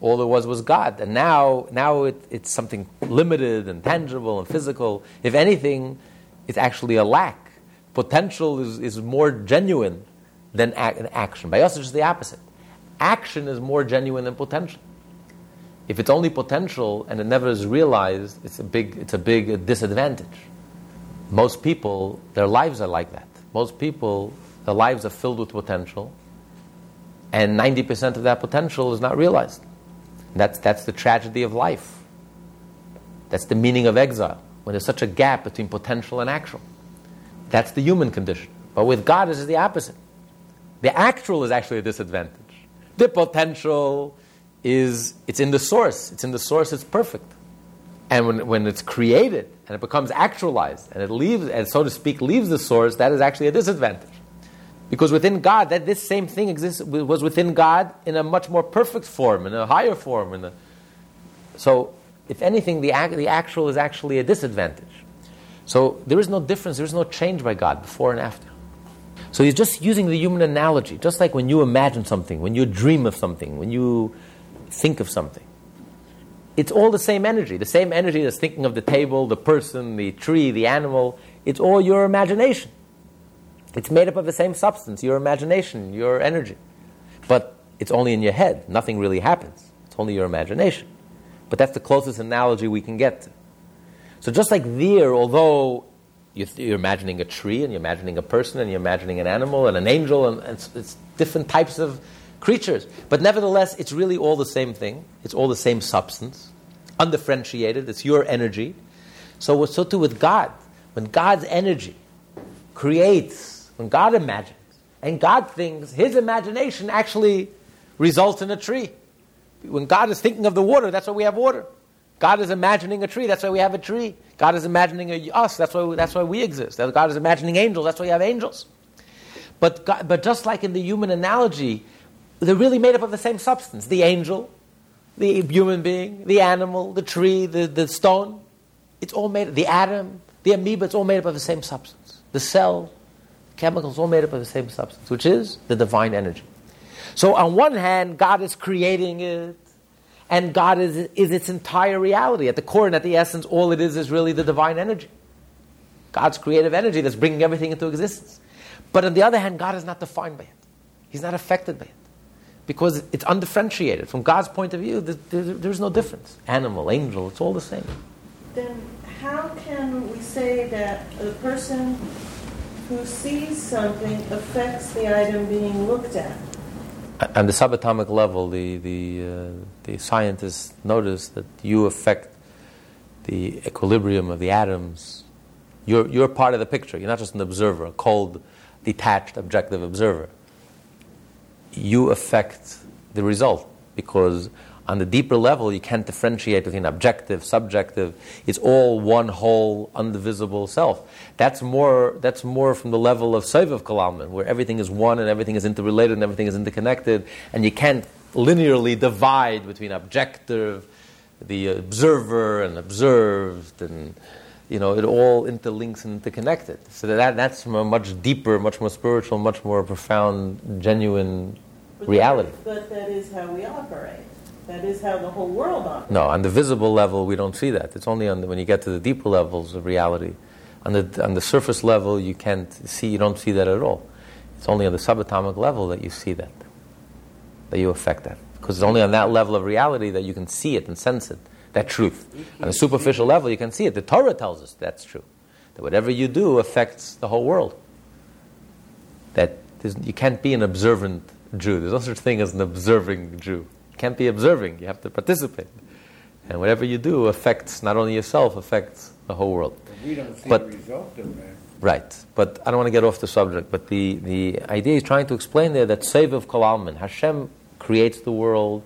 all there was was God. And now, now it, it's something limited and tangible and physical. If anything, it's actually a lack. Potential is, is more genuine than action. By us, it's just the opposite. Action is more genuine than potential. If it's only potential and it never is realized, it's a big, it's a big disadvantage. Most people, their lives are like that. Most people, their lives are filled with potential, and 90% of that potential is not realized. That's, that's the tragedy of life. That's the meaning of exile, when there's such a gap between potential and actual. That's the human condition. But with God, it is the opposite. The actual is actually a disadvantage. The potential is it's in the source. It's in the source, it's perfect. And when, when it's created and it becomes actualized and it leaves, and so to speak, leaves the source, that is actually a disadvantage. Because within God, that this same thing exists, was within God in a much more perfect form, in a higher form. In a, so, if anything, the, the actual is actually a disadvantage. So, there is no difference, there is no change by God before and after. So, he's just using the human analogy, just like when you imagine something, when you dream of something, when you think of something. It's all the same energy, the same energy that's thinking of the table, the person, the tree, the animal. It's all your imagination. It's made up of the same substance, your imagination, your energy. But it's only in your head. Nothing really happens. It's only your imagination. But that's the closest analogy we can get to. So just like there, although you're imagining a tree and you're imagining a person and you're imagining an animal and an angel and, it's, it's different types of creatures. But nevertheless, it's really all the same thing. It's all the same substance, undifferentiated. It's your energy. So, so too with God. When God's energy creates, when God imagines, and God thinks, His imagination actually results in a tree. When God is thinking of the water, that's why we have water. God is imagining a tree, that's why we have a tree. God is imagining a, us, that's why, that's why we exist. God is imagining angels, that's why we have angels. But, God, but just like in the human analogy, they're really made up of the same substance the angel, the human being, the animal, the tree, the, the stone. It's all made, the atom, the amoeba, it's all made up of the same substance. The cell, chemicals, all made up of the same substance, which is the divine energy. So, on one hand, God is creating it, and God is, is its entire reality. At the core and at the essence, all it is is really the divine energy. God's creative energy that's bringing everything into existence. But on the other hand, God is not defined by it, He's not affected by it because it's undifferentiated. From God's point of view, there's no difference. Animal, angel, it's all the same. Then how can we say that a person who sees something affects the item being looked at? On the subatomic level, the, the, uh, the scientists notice that you affect the equilibrium of the atoms. You're, you're part of the picture. You're not just an observer, a cold, detached, objective observer you affect the result because on the deeper level you can't differentiate between objective subjective it's all one whole undivisible self that's more that's more from the level of Sovev Kolalman, where everything is one and everything is interrelated and everything is interconnected and you can't linearly divide between objective the observer and observed and you know, it all interlinks and interconnected. So that, that's from a much deeper, much more spiritual, much more profound, genuine But reality. that- But that is how we operate. That is how the whole world operates. No, on the visible level, we don't see that. It's only on the, when you get to the deeper levels of reality. On the, on the surface level, you can't see, you don't see that at all. It's only on the subatomic level that you see that, that you affect that. Because it's only on that level of reality that you can see it and sense it. that truth. On a superficial level, you can see it. The Torah tells us that's true. That whatever you do affects the whole world. That you can't be an observant Jew. There's no such thing as an observing Jew. Can't be observing, you have to participate. And whatever you do affects not only yourself, affects the whole world. But we don't see But- the result of that. Right. But I don't want to get off the subject. But the, the idea is trying to explain there that Sovev Kolalman, Hashem creates the world,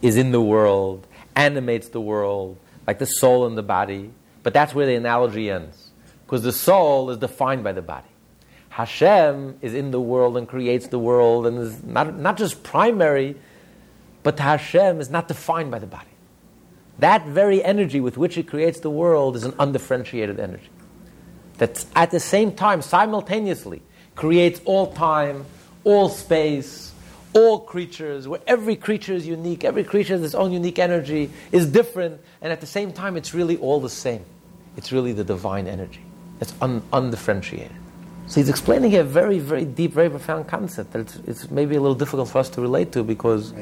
is in the world, animates the world, like the soul and the body. But that's where the analogy ends. Because the soul is defined by the body. Hashem is in the world and creates the world and is not, not just primary, but Hashem is not defined by the body. That very energy with which He creates the world is an undifferentiated energy that at the same time, simultaneously, creates all time, all space, all creatures, where every creature is unique, every creature has its own unique energy, is different, and at the same time, it's really all the same. It's really the divine energy. It's un- undifferentiated. So he's explaining a very, very deep, very profound concept that it's, it's maybe a little difficult for us to relate to because.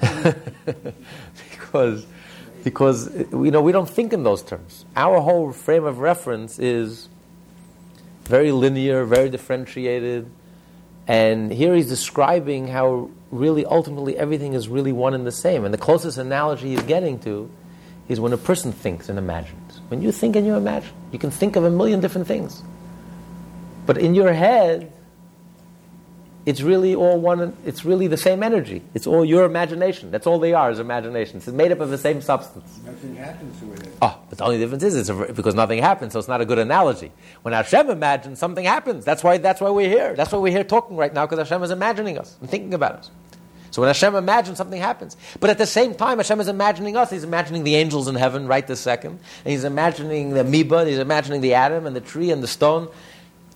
[laughs] because because you know we don't think in those terms. Our whole frame of reference is very linear, very differentiated, and here he's describing how really ultimately everything is really one and the same. And the closest analogy he's getting to is when a person thinks and imagines. When you think and you imagine, you can think of a million different things, but in your head it's really all one it's really the same energy. It's all your imagination. That's all they are is imagination. It's made up of the same substance. Nothing happens with it. oh but the only difference is it's a, because nothing happens so it's not a good analogy. When Hashem imagines something happens. That's why that's why we're here. That's why we're here talking right now because Hashem is imagining us and thinking about us. So when Hashem imagines something happens. But at the same time Hashem is imagining us. He's imagining the angels in heaven right this second. And he's imagining the amoeba and he's imagining the atom and the tree and the stone.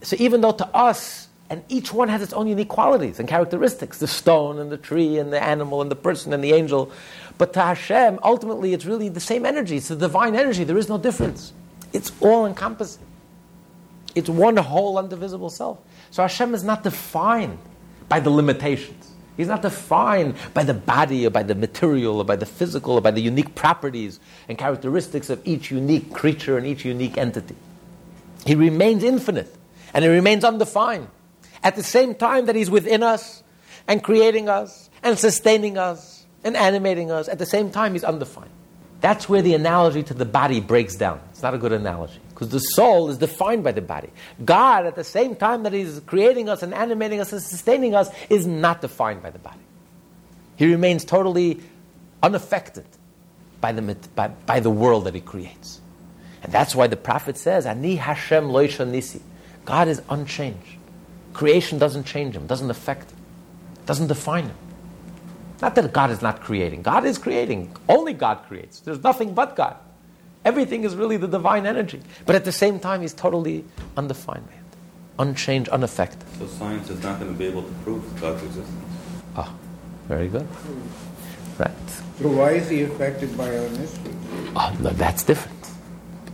So even though to us and each one has its own unique qualities and characteristics the stone and the tree and the animal and the person and the angel. But to Hashem, ultimately, it's really the same energy. It's the divine energy. There is no difference. It's all encompassing. It's one whole, undivisible self. So Hashem is not defined by the limitations. He's not defined by the body or by the material or by the physical or by the unique properties and characteristics of each unique creature and each unique entity. He remains infinite and he remains undefined at the same time that He's within us and creating us and sustaining us and animating us, at the same time He's undefined. That's where the analogy to the body breaks down. It's not a good analogy because the soul is defined by the body. God, at the same time that He's creating us and animating us and sustaining us, is not defined by the body. He remains totally unaffected by the, by, by the world that He creates. And that's why the prophet says, Ani Hashem lo shanisi. God is unchanged. Creation doesn't change him, doesn't affect him, doesn't define him. Not that God is not creating. God is creating. Only God creates. There's nothing but God. Everything is really the divine energy. But at the same time, he's totally undefined, man. Unchanged, unaffected. So science is not going to be able to prove God's existence. Ah, very good. Right. So why is he affected by our mystery? Oh, no, that's different.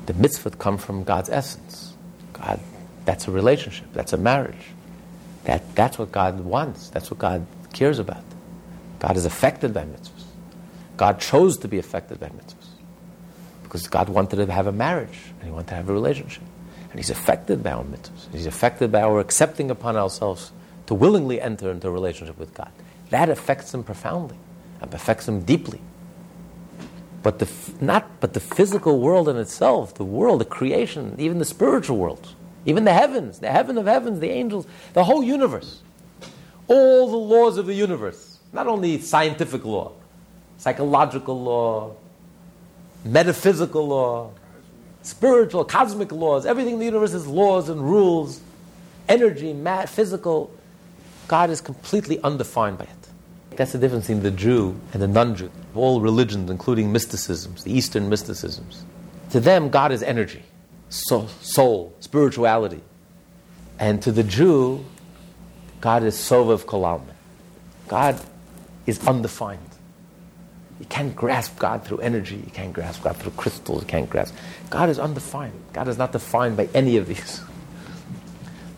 The mitzvot come from God's essence. God, that's a relationship. That's a marriage. That, that's what God wants. That's what God cares about. God is affected by mitzvahs. God chose to be affected by mitzvahs. Because God wanted to have a marriage and He wanted to have a relationship. And He's affected by our mitzvahs. He's affected by our accepting upon ourselves to willingly enter into a relationship with God. That affects Him profoundly and affects Him deeply. But the, not, but the physical world in itself, the world, the creation, even the spiritual worlds, even the heavens, the heaven of heavens, the angels, the whole universe, all the laws of the universe, not only scientific law, psychological law, metaphysical law, spiritual, cosmic laws, everything in the universe is laws and rules, energy, mat, physical. God is completely undefined by it. That's the difference between the Jew and the non Jew. All religions, including mysticisms, the Eastern mysticisms. To them, God is energy, soul, soul spirituality. And to the Jew, God is Sovev Kolalman. God is undefined. You can't grasp God through energy. You can't grasp God through crystals. You can't grasp. God is undefined. God is not defined by any of these. [laughs]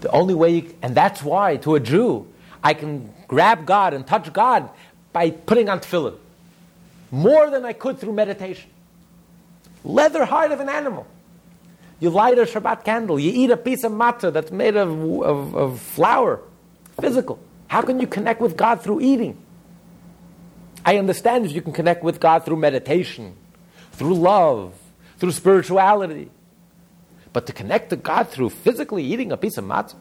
The only way, you, and that's why to a Jew, I can grab God and touch God by putting on tefillin more than I could through meditation. leather hide of an animal. You light a Shabbat candle. You eat a piece of matzah that's made of, of, of flour, physical. How can you connect with God through eating? I understand if you can connect with God through meditation, through love, through spirituality. But to connect to God through physically eating a piece of matzah,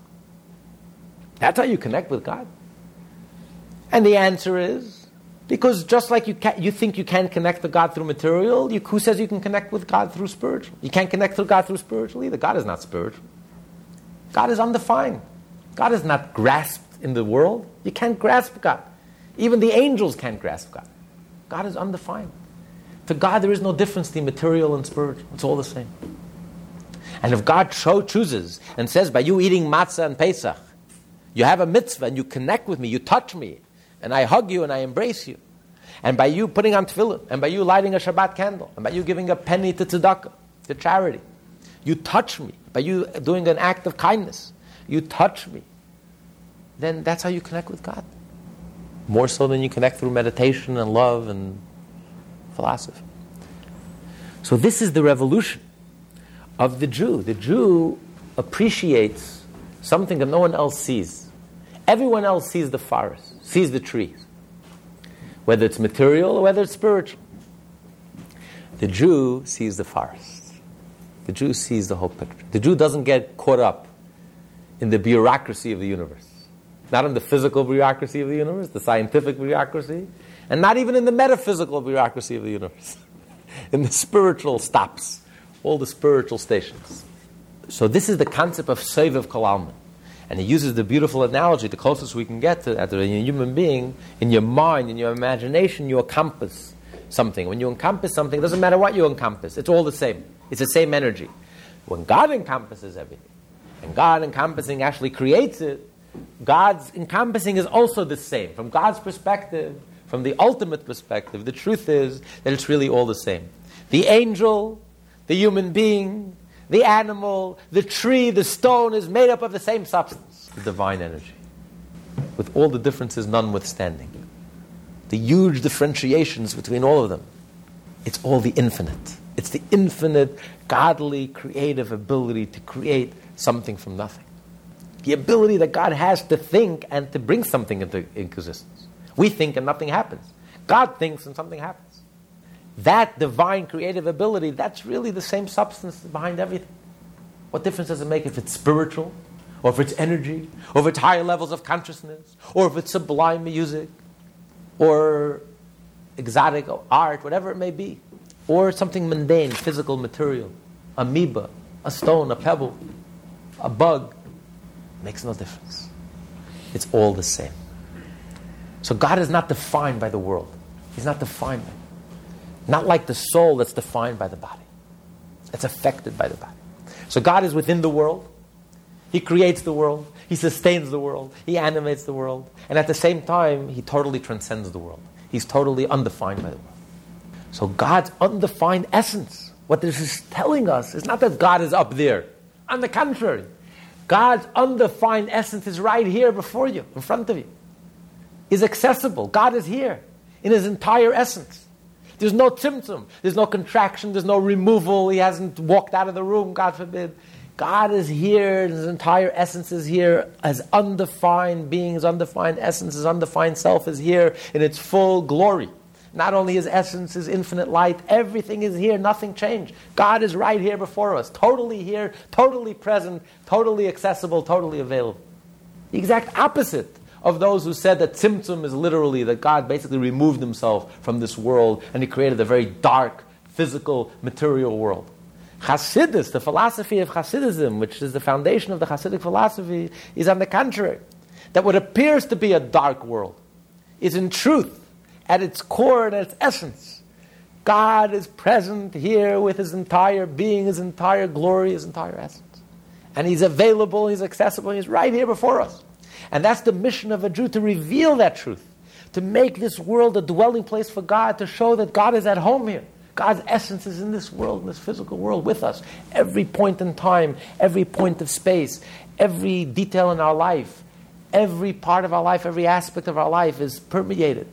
that's how you connect with God. And the answer is because just like you, you think you can connect to God through material, you, who says you can connect with God through spiritual? You can't connect to God through spiritual either. God is not spiritual. God is undefined. God is not grasped in the world. You can't grasp God. Even the angels can't grasp God. God is undefined. To God, there is no difference between material and spiritual. It's all the same. And if God cho- chooses and says, by you eating matzah and Pesach, you have a mitzvah and you connect with me, you touch me, and I hug you and I embrace you. And by you putting on tefillin, and by you lighting a Shabbat candle, and by you giving a penny to tzedakah, to charity, you touch me. By you doing an act of kindness, you touch me. Then that's how you connect with God. More so than you connect through meditation and love and philosophy. So this is the revolution of the Jew. The Jew appreciates something that no one else sees. Everyone else sees the forest, sees the trees, whether it's material or whether it's spiritual. The Jew sees the forest. The Jew sees the whole picture. The Jew doesn't get caught up in the bureaucracy of the universe. Not in the physical bureaucracy of the universe, the scientific bureaucracy, and not even in the metaphysical bureaucracy of the universe. [laughs] in the spiritual stops, all the spiritual stations. So this is the concept of Sovev Kolalman. And he uses the beautiful analogy, the closest we can get to that, that in a human being, in your mind, in your imagination, you encompass something. When you encompass something, it doesn't matter what you encompass, it's all the same. It's the same energy. When God encompasses everything, and God encompassing actually creates it, God's encompassing is also the same. From God's perspective, from the ultimate perspective, the truth is that it's really all the same. The angel, the human being, the animal, the tree, the stone is made up of the same substance, the divine energy, with all the differences notwithstanding. The huge differentiations between all of them. It's all the infinite. It's the infinite, godly, creative ability to create something from nothing. The ability that God has to think and to bring something into existence. We think and nothing happens. God thinks and something happens that divine creative ability, that's really the same substance behind everything. What difference does it make if it's spiritual, or if it's energy, or if it's higher levels of consciousness, or if it's sublime music, or exotic art, whatever it may be, or something mundane, physical, material, amoeba, a stone, a pebble, a bug, makes no difference. It's all the same. So God is not defined by the world. He's not defined by it. Not like the soul that's defined by the body. It's affected by the body. So God is within the world. He creates the world. He sustains the world. He animates the world. And at the same time, He totally transcends the world. He's totally undefined by the world. So God's undefined essence, what this is telling us, is not that God is up there. On the contrary, God's undefined essence is right here before you, in front of you. Is accessible. God is here in His entire essence. There's no tzimtzum. There's no contraction. There's no removal. He hasn't walked out of the room, God forbid. God is here. His entire essence is here. His undefined being, his undefined essence, his undefined self is here in its full glory. Not only his essence, his infinite light, everything is here, nothing changed. God is right here before us, totally here, totally present, totally accessible, totally available. The exact opposite of those who said that Tzimtzum is literally that God basically removed himself from this world and he created a very dark, physical, material world. Hasidus, the philosophy of Hasidism, which is the foundation of the Hasidic philosophy, is on the contrary. That what appears to be a dark world is in truth, at its core and at its essence, God is present here with his entire being, his entire glory, his entire essence. And he's available, he's accessible, he's right here before us. And that's the mission of a Jew to reveal that truth, to make this world a dwelling place for God, to show that God is at home here. God's essence is in this world, in this physical world with us. Every point in time, every point of space, every detail in our life, every part of our life, every aspect of our life is permeated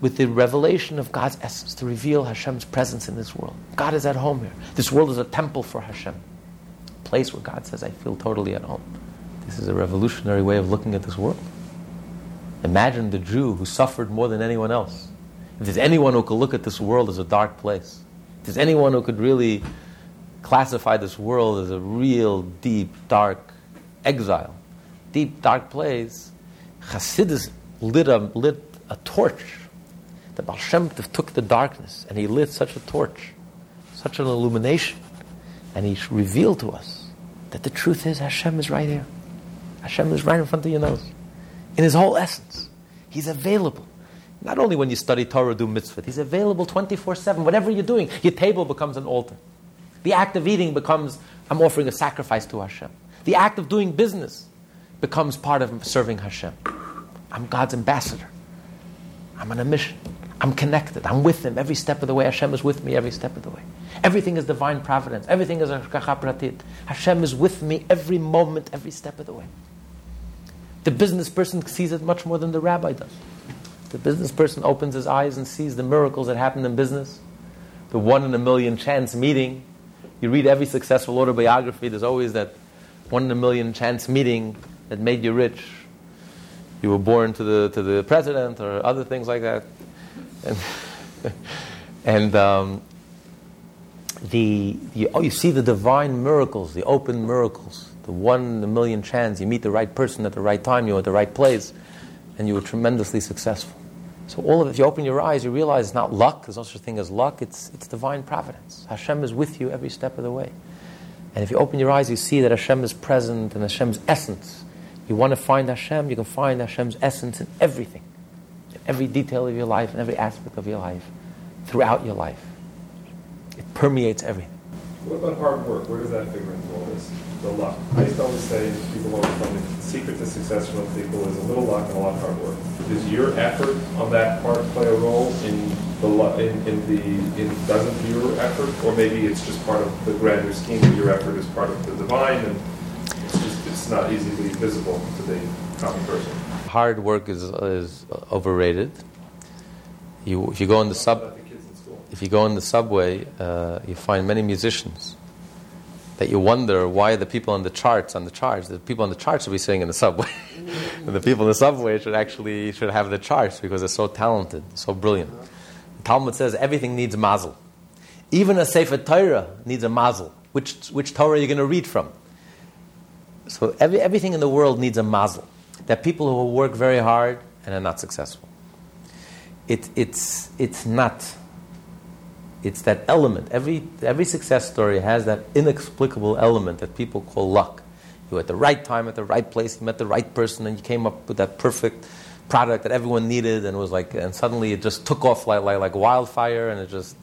with the revelation of God's essence, to reveal Hashem's presence in this world. God is at home here. This world is a temple for Hashem, a place where God says, I feel totally at home. This is a revolutionary way of looking at this world. Imagine the Jew who suffered more than anyone else. If there's anyone who could look at this world as a dark place, if there's anyone who could really classify this world as a real, deep, dark exile, deep, dark place, Hasidus lit a, lit a torch. The Baal Shem Tov took the darkness and he lit such a torch, such an illumination, and he revealed to us that the truth is Hashem is right here. Hashem is right in front of your nose. In his whole essence. He's available. Not only when you study Torah, do mitzvah, he's available 24 7. Whatever you're doing, your table becomes an altar. The act of eating becomes, I'm offering a sacrifice to Hashem. The act of doing business becomes part of serving Hashem. I'm God's ambassador. I'm on a mission. I'm connected. I'm with Him every step of the way. Hashem is with me every step of the way. Everything is divine providence. Everything is Hashgacha Pratit. Hashem is with me every moment, every step of the way. The business person sees it much more than the rabbi does. The business person opens his eyes and sees the miracles that happen in business, the one in a million chance meeting. You read every successful autobiography, there's always that one in a million chance meeting that made you rich. You were born to the, to the president or other things like that. And, [laughs] and um, the, you, oh, you see the divine miracles, the open miracles, the one in a million chance. You meet the right person at the right time, you're at the right place, and you were tremendously successful. So all of it, if you open your eyes, you realize it's not luck. There's no such thing as luck. It's, it's divine providence. Hashem is with you every step of the way. And if you open your eyes, you see that Hashem is present and Hashem's essence. You want to find Hashem, you can find Hashem's essence in everything, in every detail of your life, in every aspect of your life, throughout your life. It permeates everything. What about hard work? Where does that figure into all this? The luck. I used to always say, people always tell me, the secret to success most people is a little luck and a lot of hard work. Does your effort on that part play a role in the in, in the in doesn't your effort, or maybe it's just part of the grander scheme your effort is part of the divine, and it's just it's not easily visible to the common person. Hard work is, is overrated. You, if you go in the sub, about the kids in school? If you go in the subway, uh, you find many musicians that you wonder why the people on the charts on the charts the people on the charts should be sitting in the subway. And [laughs] the people in the subway should actually should have the charts because they're so talented so brilliant. Talmud says everything needs mazel. Even a sefer torah needs a mazel. Which, which torah are you going to read from? So every, everything in the world needs a mazel. That people who work very hard and are not successful. It, it's, it's not it's that element. Every, every success story has that inexplicable element that people call luck. You were at the right time, at the right place, you met the right person, and you came up with that perfect product that everyone needed, and it was like, and suddenly it just took off like, like, like wildfire, and it just.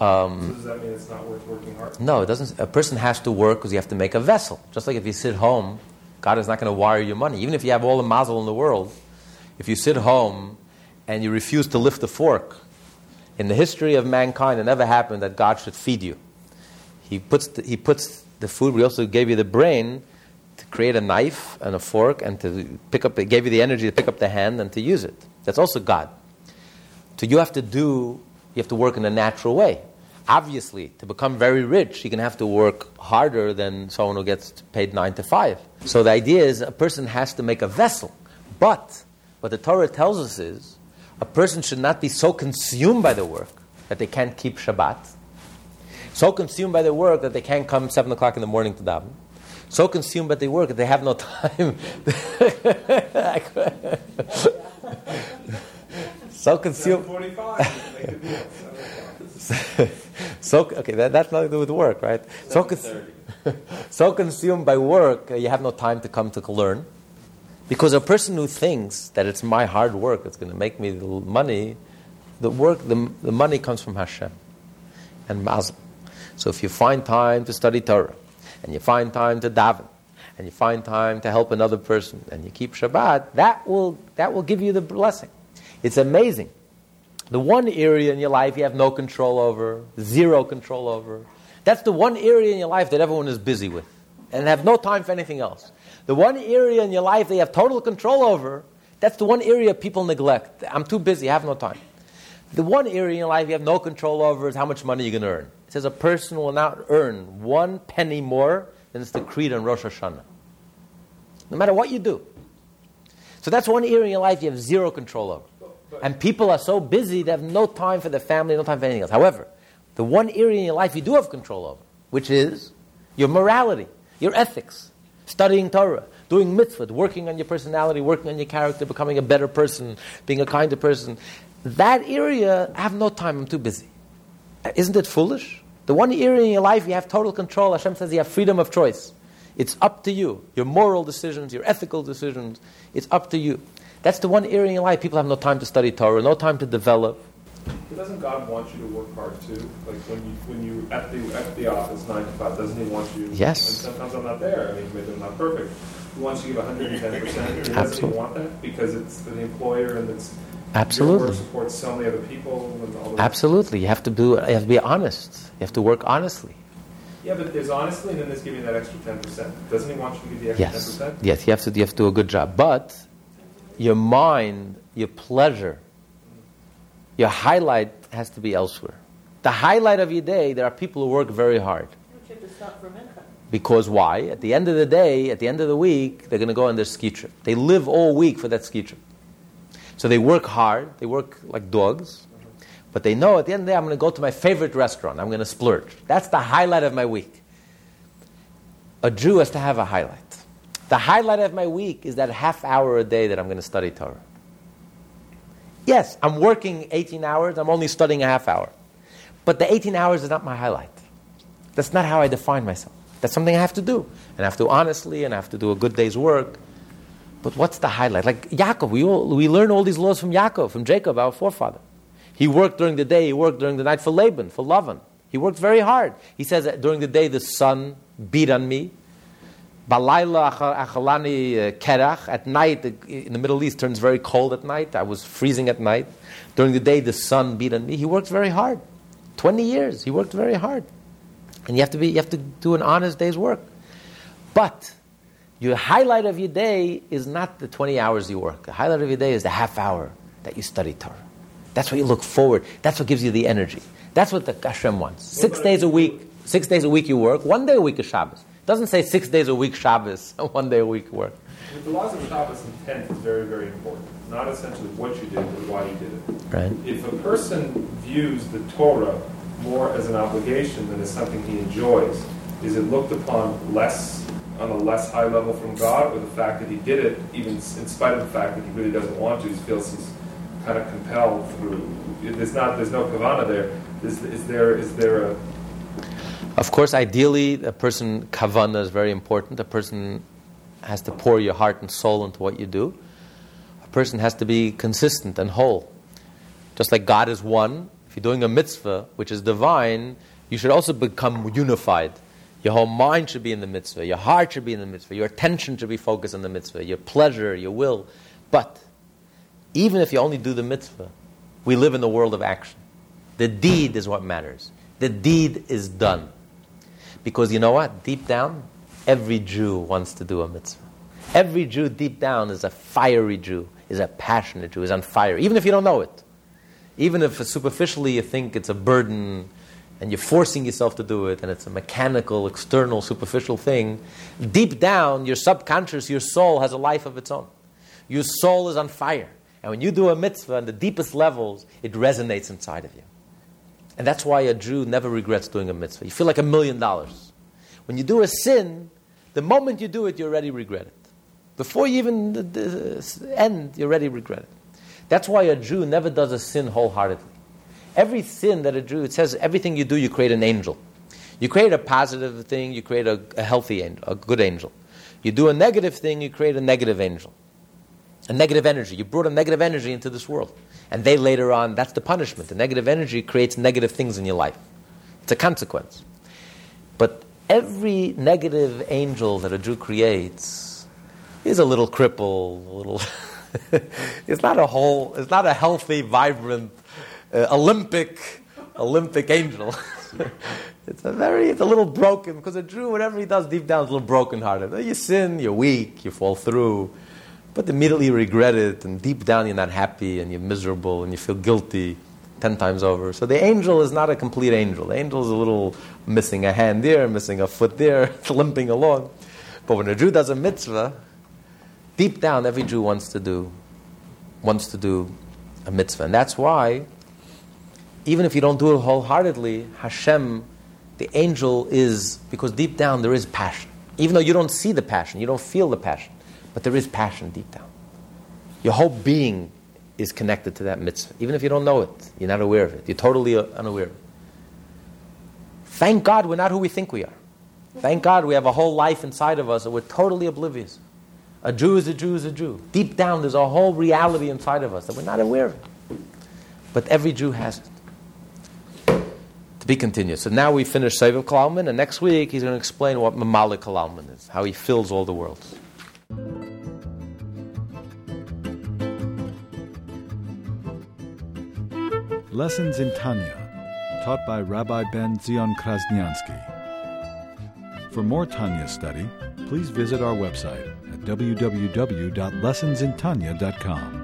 Um, So does that mean it's not worth working hard? no, it doesn't. A person has to work because you have to make a vessel. Just like if you sit home, God is not going to wire your money. Even if you have all the mazel in the world, if you sit home and you refuse to lift the fork, in the history of mankind, it never happened that God should feed you. He puts the, he puts the food. We also gave you the brain to create a knife and a fork and to pick up. It gave you the energy to pick up the hand and to use it. That's also God. So you have to do. You have to work in a natural way. Obviously, to become very rich, you're going to have to work harder than someone who gets paid nine to five. So the idea is a person has to make a vessel. But what the Torah tells us is a person should not be so consumed by the work that they can't keep Shabbat, so consumed by the work that they can't come 7 o'clock in the morning to daven, so consumed by their work that they have no [laughs] time. [laughs] so consumed. 45. [laughs] Make so okay, that, that's nothing to do with work, right? So, cons- so consumed by work, uh, you have no time to come to learn. Because a person who thinks that it's my hard work that's going to make me the money, the work, the, the money comes from Hashem and Mazel. So if you find time to study Torah, and you find time to daven, and you find time to help another person, and you keep Shabbat, that will, that will give you the blessing. It's amazing. The one area in your life you have no control over, zero control over, that's the one area in your life that everyone is busy with and have no time for anything else. The one area in your life they have total control over, That's the one area people neglect. I'm too busy, I have no time. The one area in your life you have no control over is how much money you're going to earn. It says a person will not earn one penny more than it's decreed on Rosh Hashanah. No matter what you do. So that's one area in your life you have zero control over. And people are so busy they have no time for their family, no time for anything else. However, the one area in your life you do have control over, which is your morality, your ethics, studying Torah, doing mitzvah, working on your personality, working on your character, becoming a better person, being a kinder person. That area, I have no time, I'm too busy. Isn't it foolish? The one area in your life you have total control, Hashem says you have freedom of choice. It's up to you. Your moral decisions, your ethical decisions, it's up to you. That's the one area in your life people have no time to study Torah, no time to develop. But doesn't God want you to work hard too? Like when you when you at the at the office nine to five, doesn't He want you? Yes. And sometimes I'm not there. I mean, maybe I'm not perfect. He wants you to give 110 percent. Doesn't He want that because it's the employer and it's Absolutely. work supports so many other people and all. Absolutely. You have to do you have to be honest. You have to work honestly. Yeah, but there's honestly, and then there's giving that extra 10 percent. Doesn't He want you to give the extra 10 Yes. percent? Yes, you have to you have to do a good job. But your mind, your pleasure, your highlight has to be elsewhere. The highlight of your day, there are people who work very hard. You have to stop for mincha. Because why? At the end of the day, at the end of the week, they're going to go on their ski trip. They live all week for that ski trip. So they work hard, they work like dogs, but they know at the end of the day, I'm going to go to my favorite restaurant, I'm going to splurge. That's the highlight of my week. A Jew has to have a highlight. The highlight of my week is that half hour a day that I'm going to study Torah. Yes, I'm working 18 hours, I'm only studying a half hour. But the 18 hours is not my highlight. That's not how I define myself. That's something I have to do. And I have to honestly, and I have to do a good day's work. But what's the highlight? Like Yaakov, we, all, we learn all these laws from Yaakov, from Jacob, our forefather. He worked during the day, he worked during the night for Laban, for Lavan. He worked very hard. He says that during the day the sun beat on me. Balayla achalani uh, kerach. At night, in the Middle East, turns very cold at night. I was freezing at night. During the day, the sun beat on me. He worked very hard. 20 years, he worked very hard. And you have to, be, you have to do an honest day's work. But your highlight of your day is not the 20 hours you work. The highlight of your day is the half hour that you study Torah. That's what you look forward. That's what gives you the energy. That's what the Hashem wants. Six days a week. Six days a week you work. One day a week is Shabbos. It doesn't say six days a week Shabbos. [laughs] One day a week work. With the laws of Shabbos, intent is very, very important. Not essentially what you did, but why you did it. Right. If a person views the Torah more as an obligation than as something he enjoys, is it looked upon less on a less high level from God, or the fact that he did it, even in spite of the fact that he really doesn't want to, he feels he's kind of compelled through. There's not, there's no kavana there. Is, is there, is there a Of course, ideally, a person kavana is very important. A person has to pour your heart and soul into what you do. A person has to be consistent and whole. Just like God is one, if you're doing a mitzvah, which is divine, you should also become unified. Your whole mind should be in the mitzvah. Your heart should be in the mitzvah. Your attention should be focused on the mitzvah. Your pleasure, your will. But even if you only do the mitzvah, we live in the world of action. The deed is what matters. The deed is done. Because you know what? Deep down, every Jew wants to do a mitzvah. Every Jew deep down is a fiery Jew, is a passionate Jew, is on fire, even if you don't know it. Even if superficially you think it's a burden and you're forcing yourself to do it and it's a mechanical, external, superficial thing, deep down, your subconscious, your soul has a life of its own. Your soul is on fire. And when you do a mitzvah on the deepest levels, it resonates inside of you. And that's why a Jew never regrets doing a mitzvah. You feel like a million dollars. When you do a sin, the moment you do it, you already regret it. Before you even end, you already regret it. That's why a Jew never does a sin wholeheartedly. Every sin that a Jew, it says everything you do, you create an angel. You create a positive thing, you create a, a healthy angel, a good angel. You do a negative thing, you create a negative angel. A negative energy. You brought a negative energy into this world. And they later on, that's the punishment. The negative energy creates negative things in your life. It's a consequence. But every negative angel that a Jew creates is a little cripple, a little. [laughs] it's not a whole, it's not a healthy, vibrant, uh, Olympic, Olympic angel. [laughs] it's a very, it's a little broken because a Jew, whatever he does deep down, is a little broken-hearted. You sin, you're weak, you fall through. But immediately you regret it, and deep down you're not happy, and you're miserable, and you feel guilty ten times over. So the angel is not a complete angel. The angel is a little missing a hand there, missing a foot there, [laughs] limping along. But when a Jew does a mitzvah, deep down every Jew wants to do wants to do a mitzvah. And that's why, even if you don't do it wholeheartedly, Hashem, the angel, is, because deep down there is passion. Even though you don't see the passion, you don't feel the passion, but there is passion deep down. Your whole being is connected to that mitzvah. Even if you don't know it, you're not aware of it, you're totally uh, unaware of it. Thank God we're not who we think we are. Thank God we have a whole life inside of us that we're totally oblivious. A Jew is a Jew is a Jew. Deep down, there's a whole reality inside of us that we're not aware of. But every Jew has it. To be continued. So now we finish Sovev Kolalman, and next week he's going to explain what Memale Kolalman is, how he fills all the worlds. Lessons in Tanya, taught by Rabbi Ben Zion Krasniansky. For more Tanya study, please visit our website at www.lessonsintanya.com.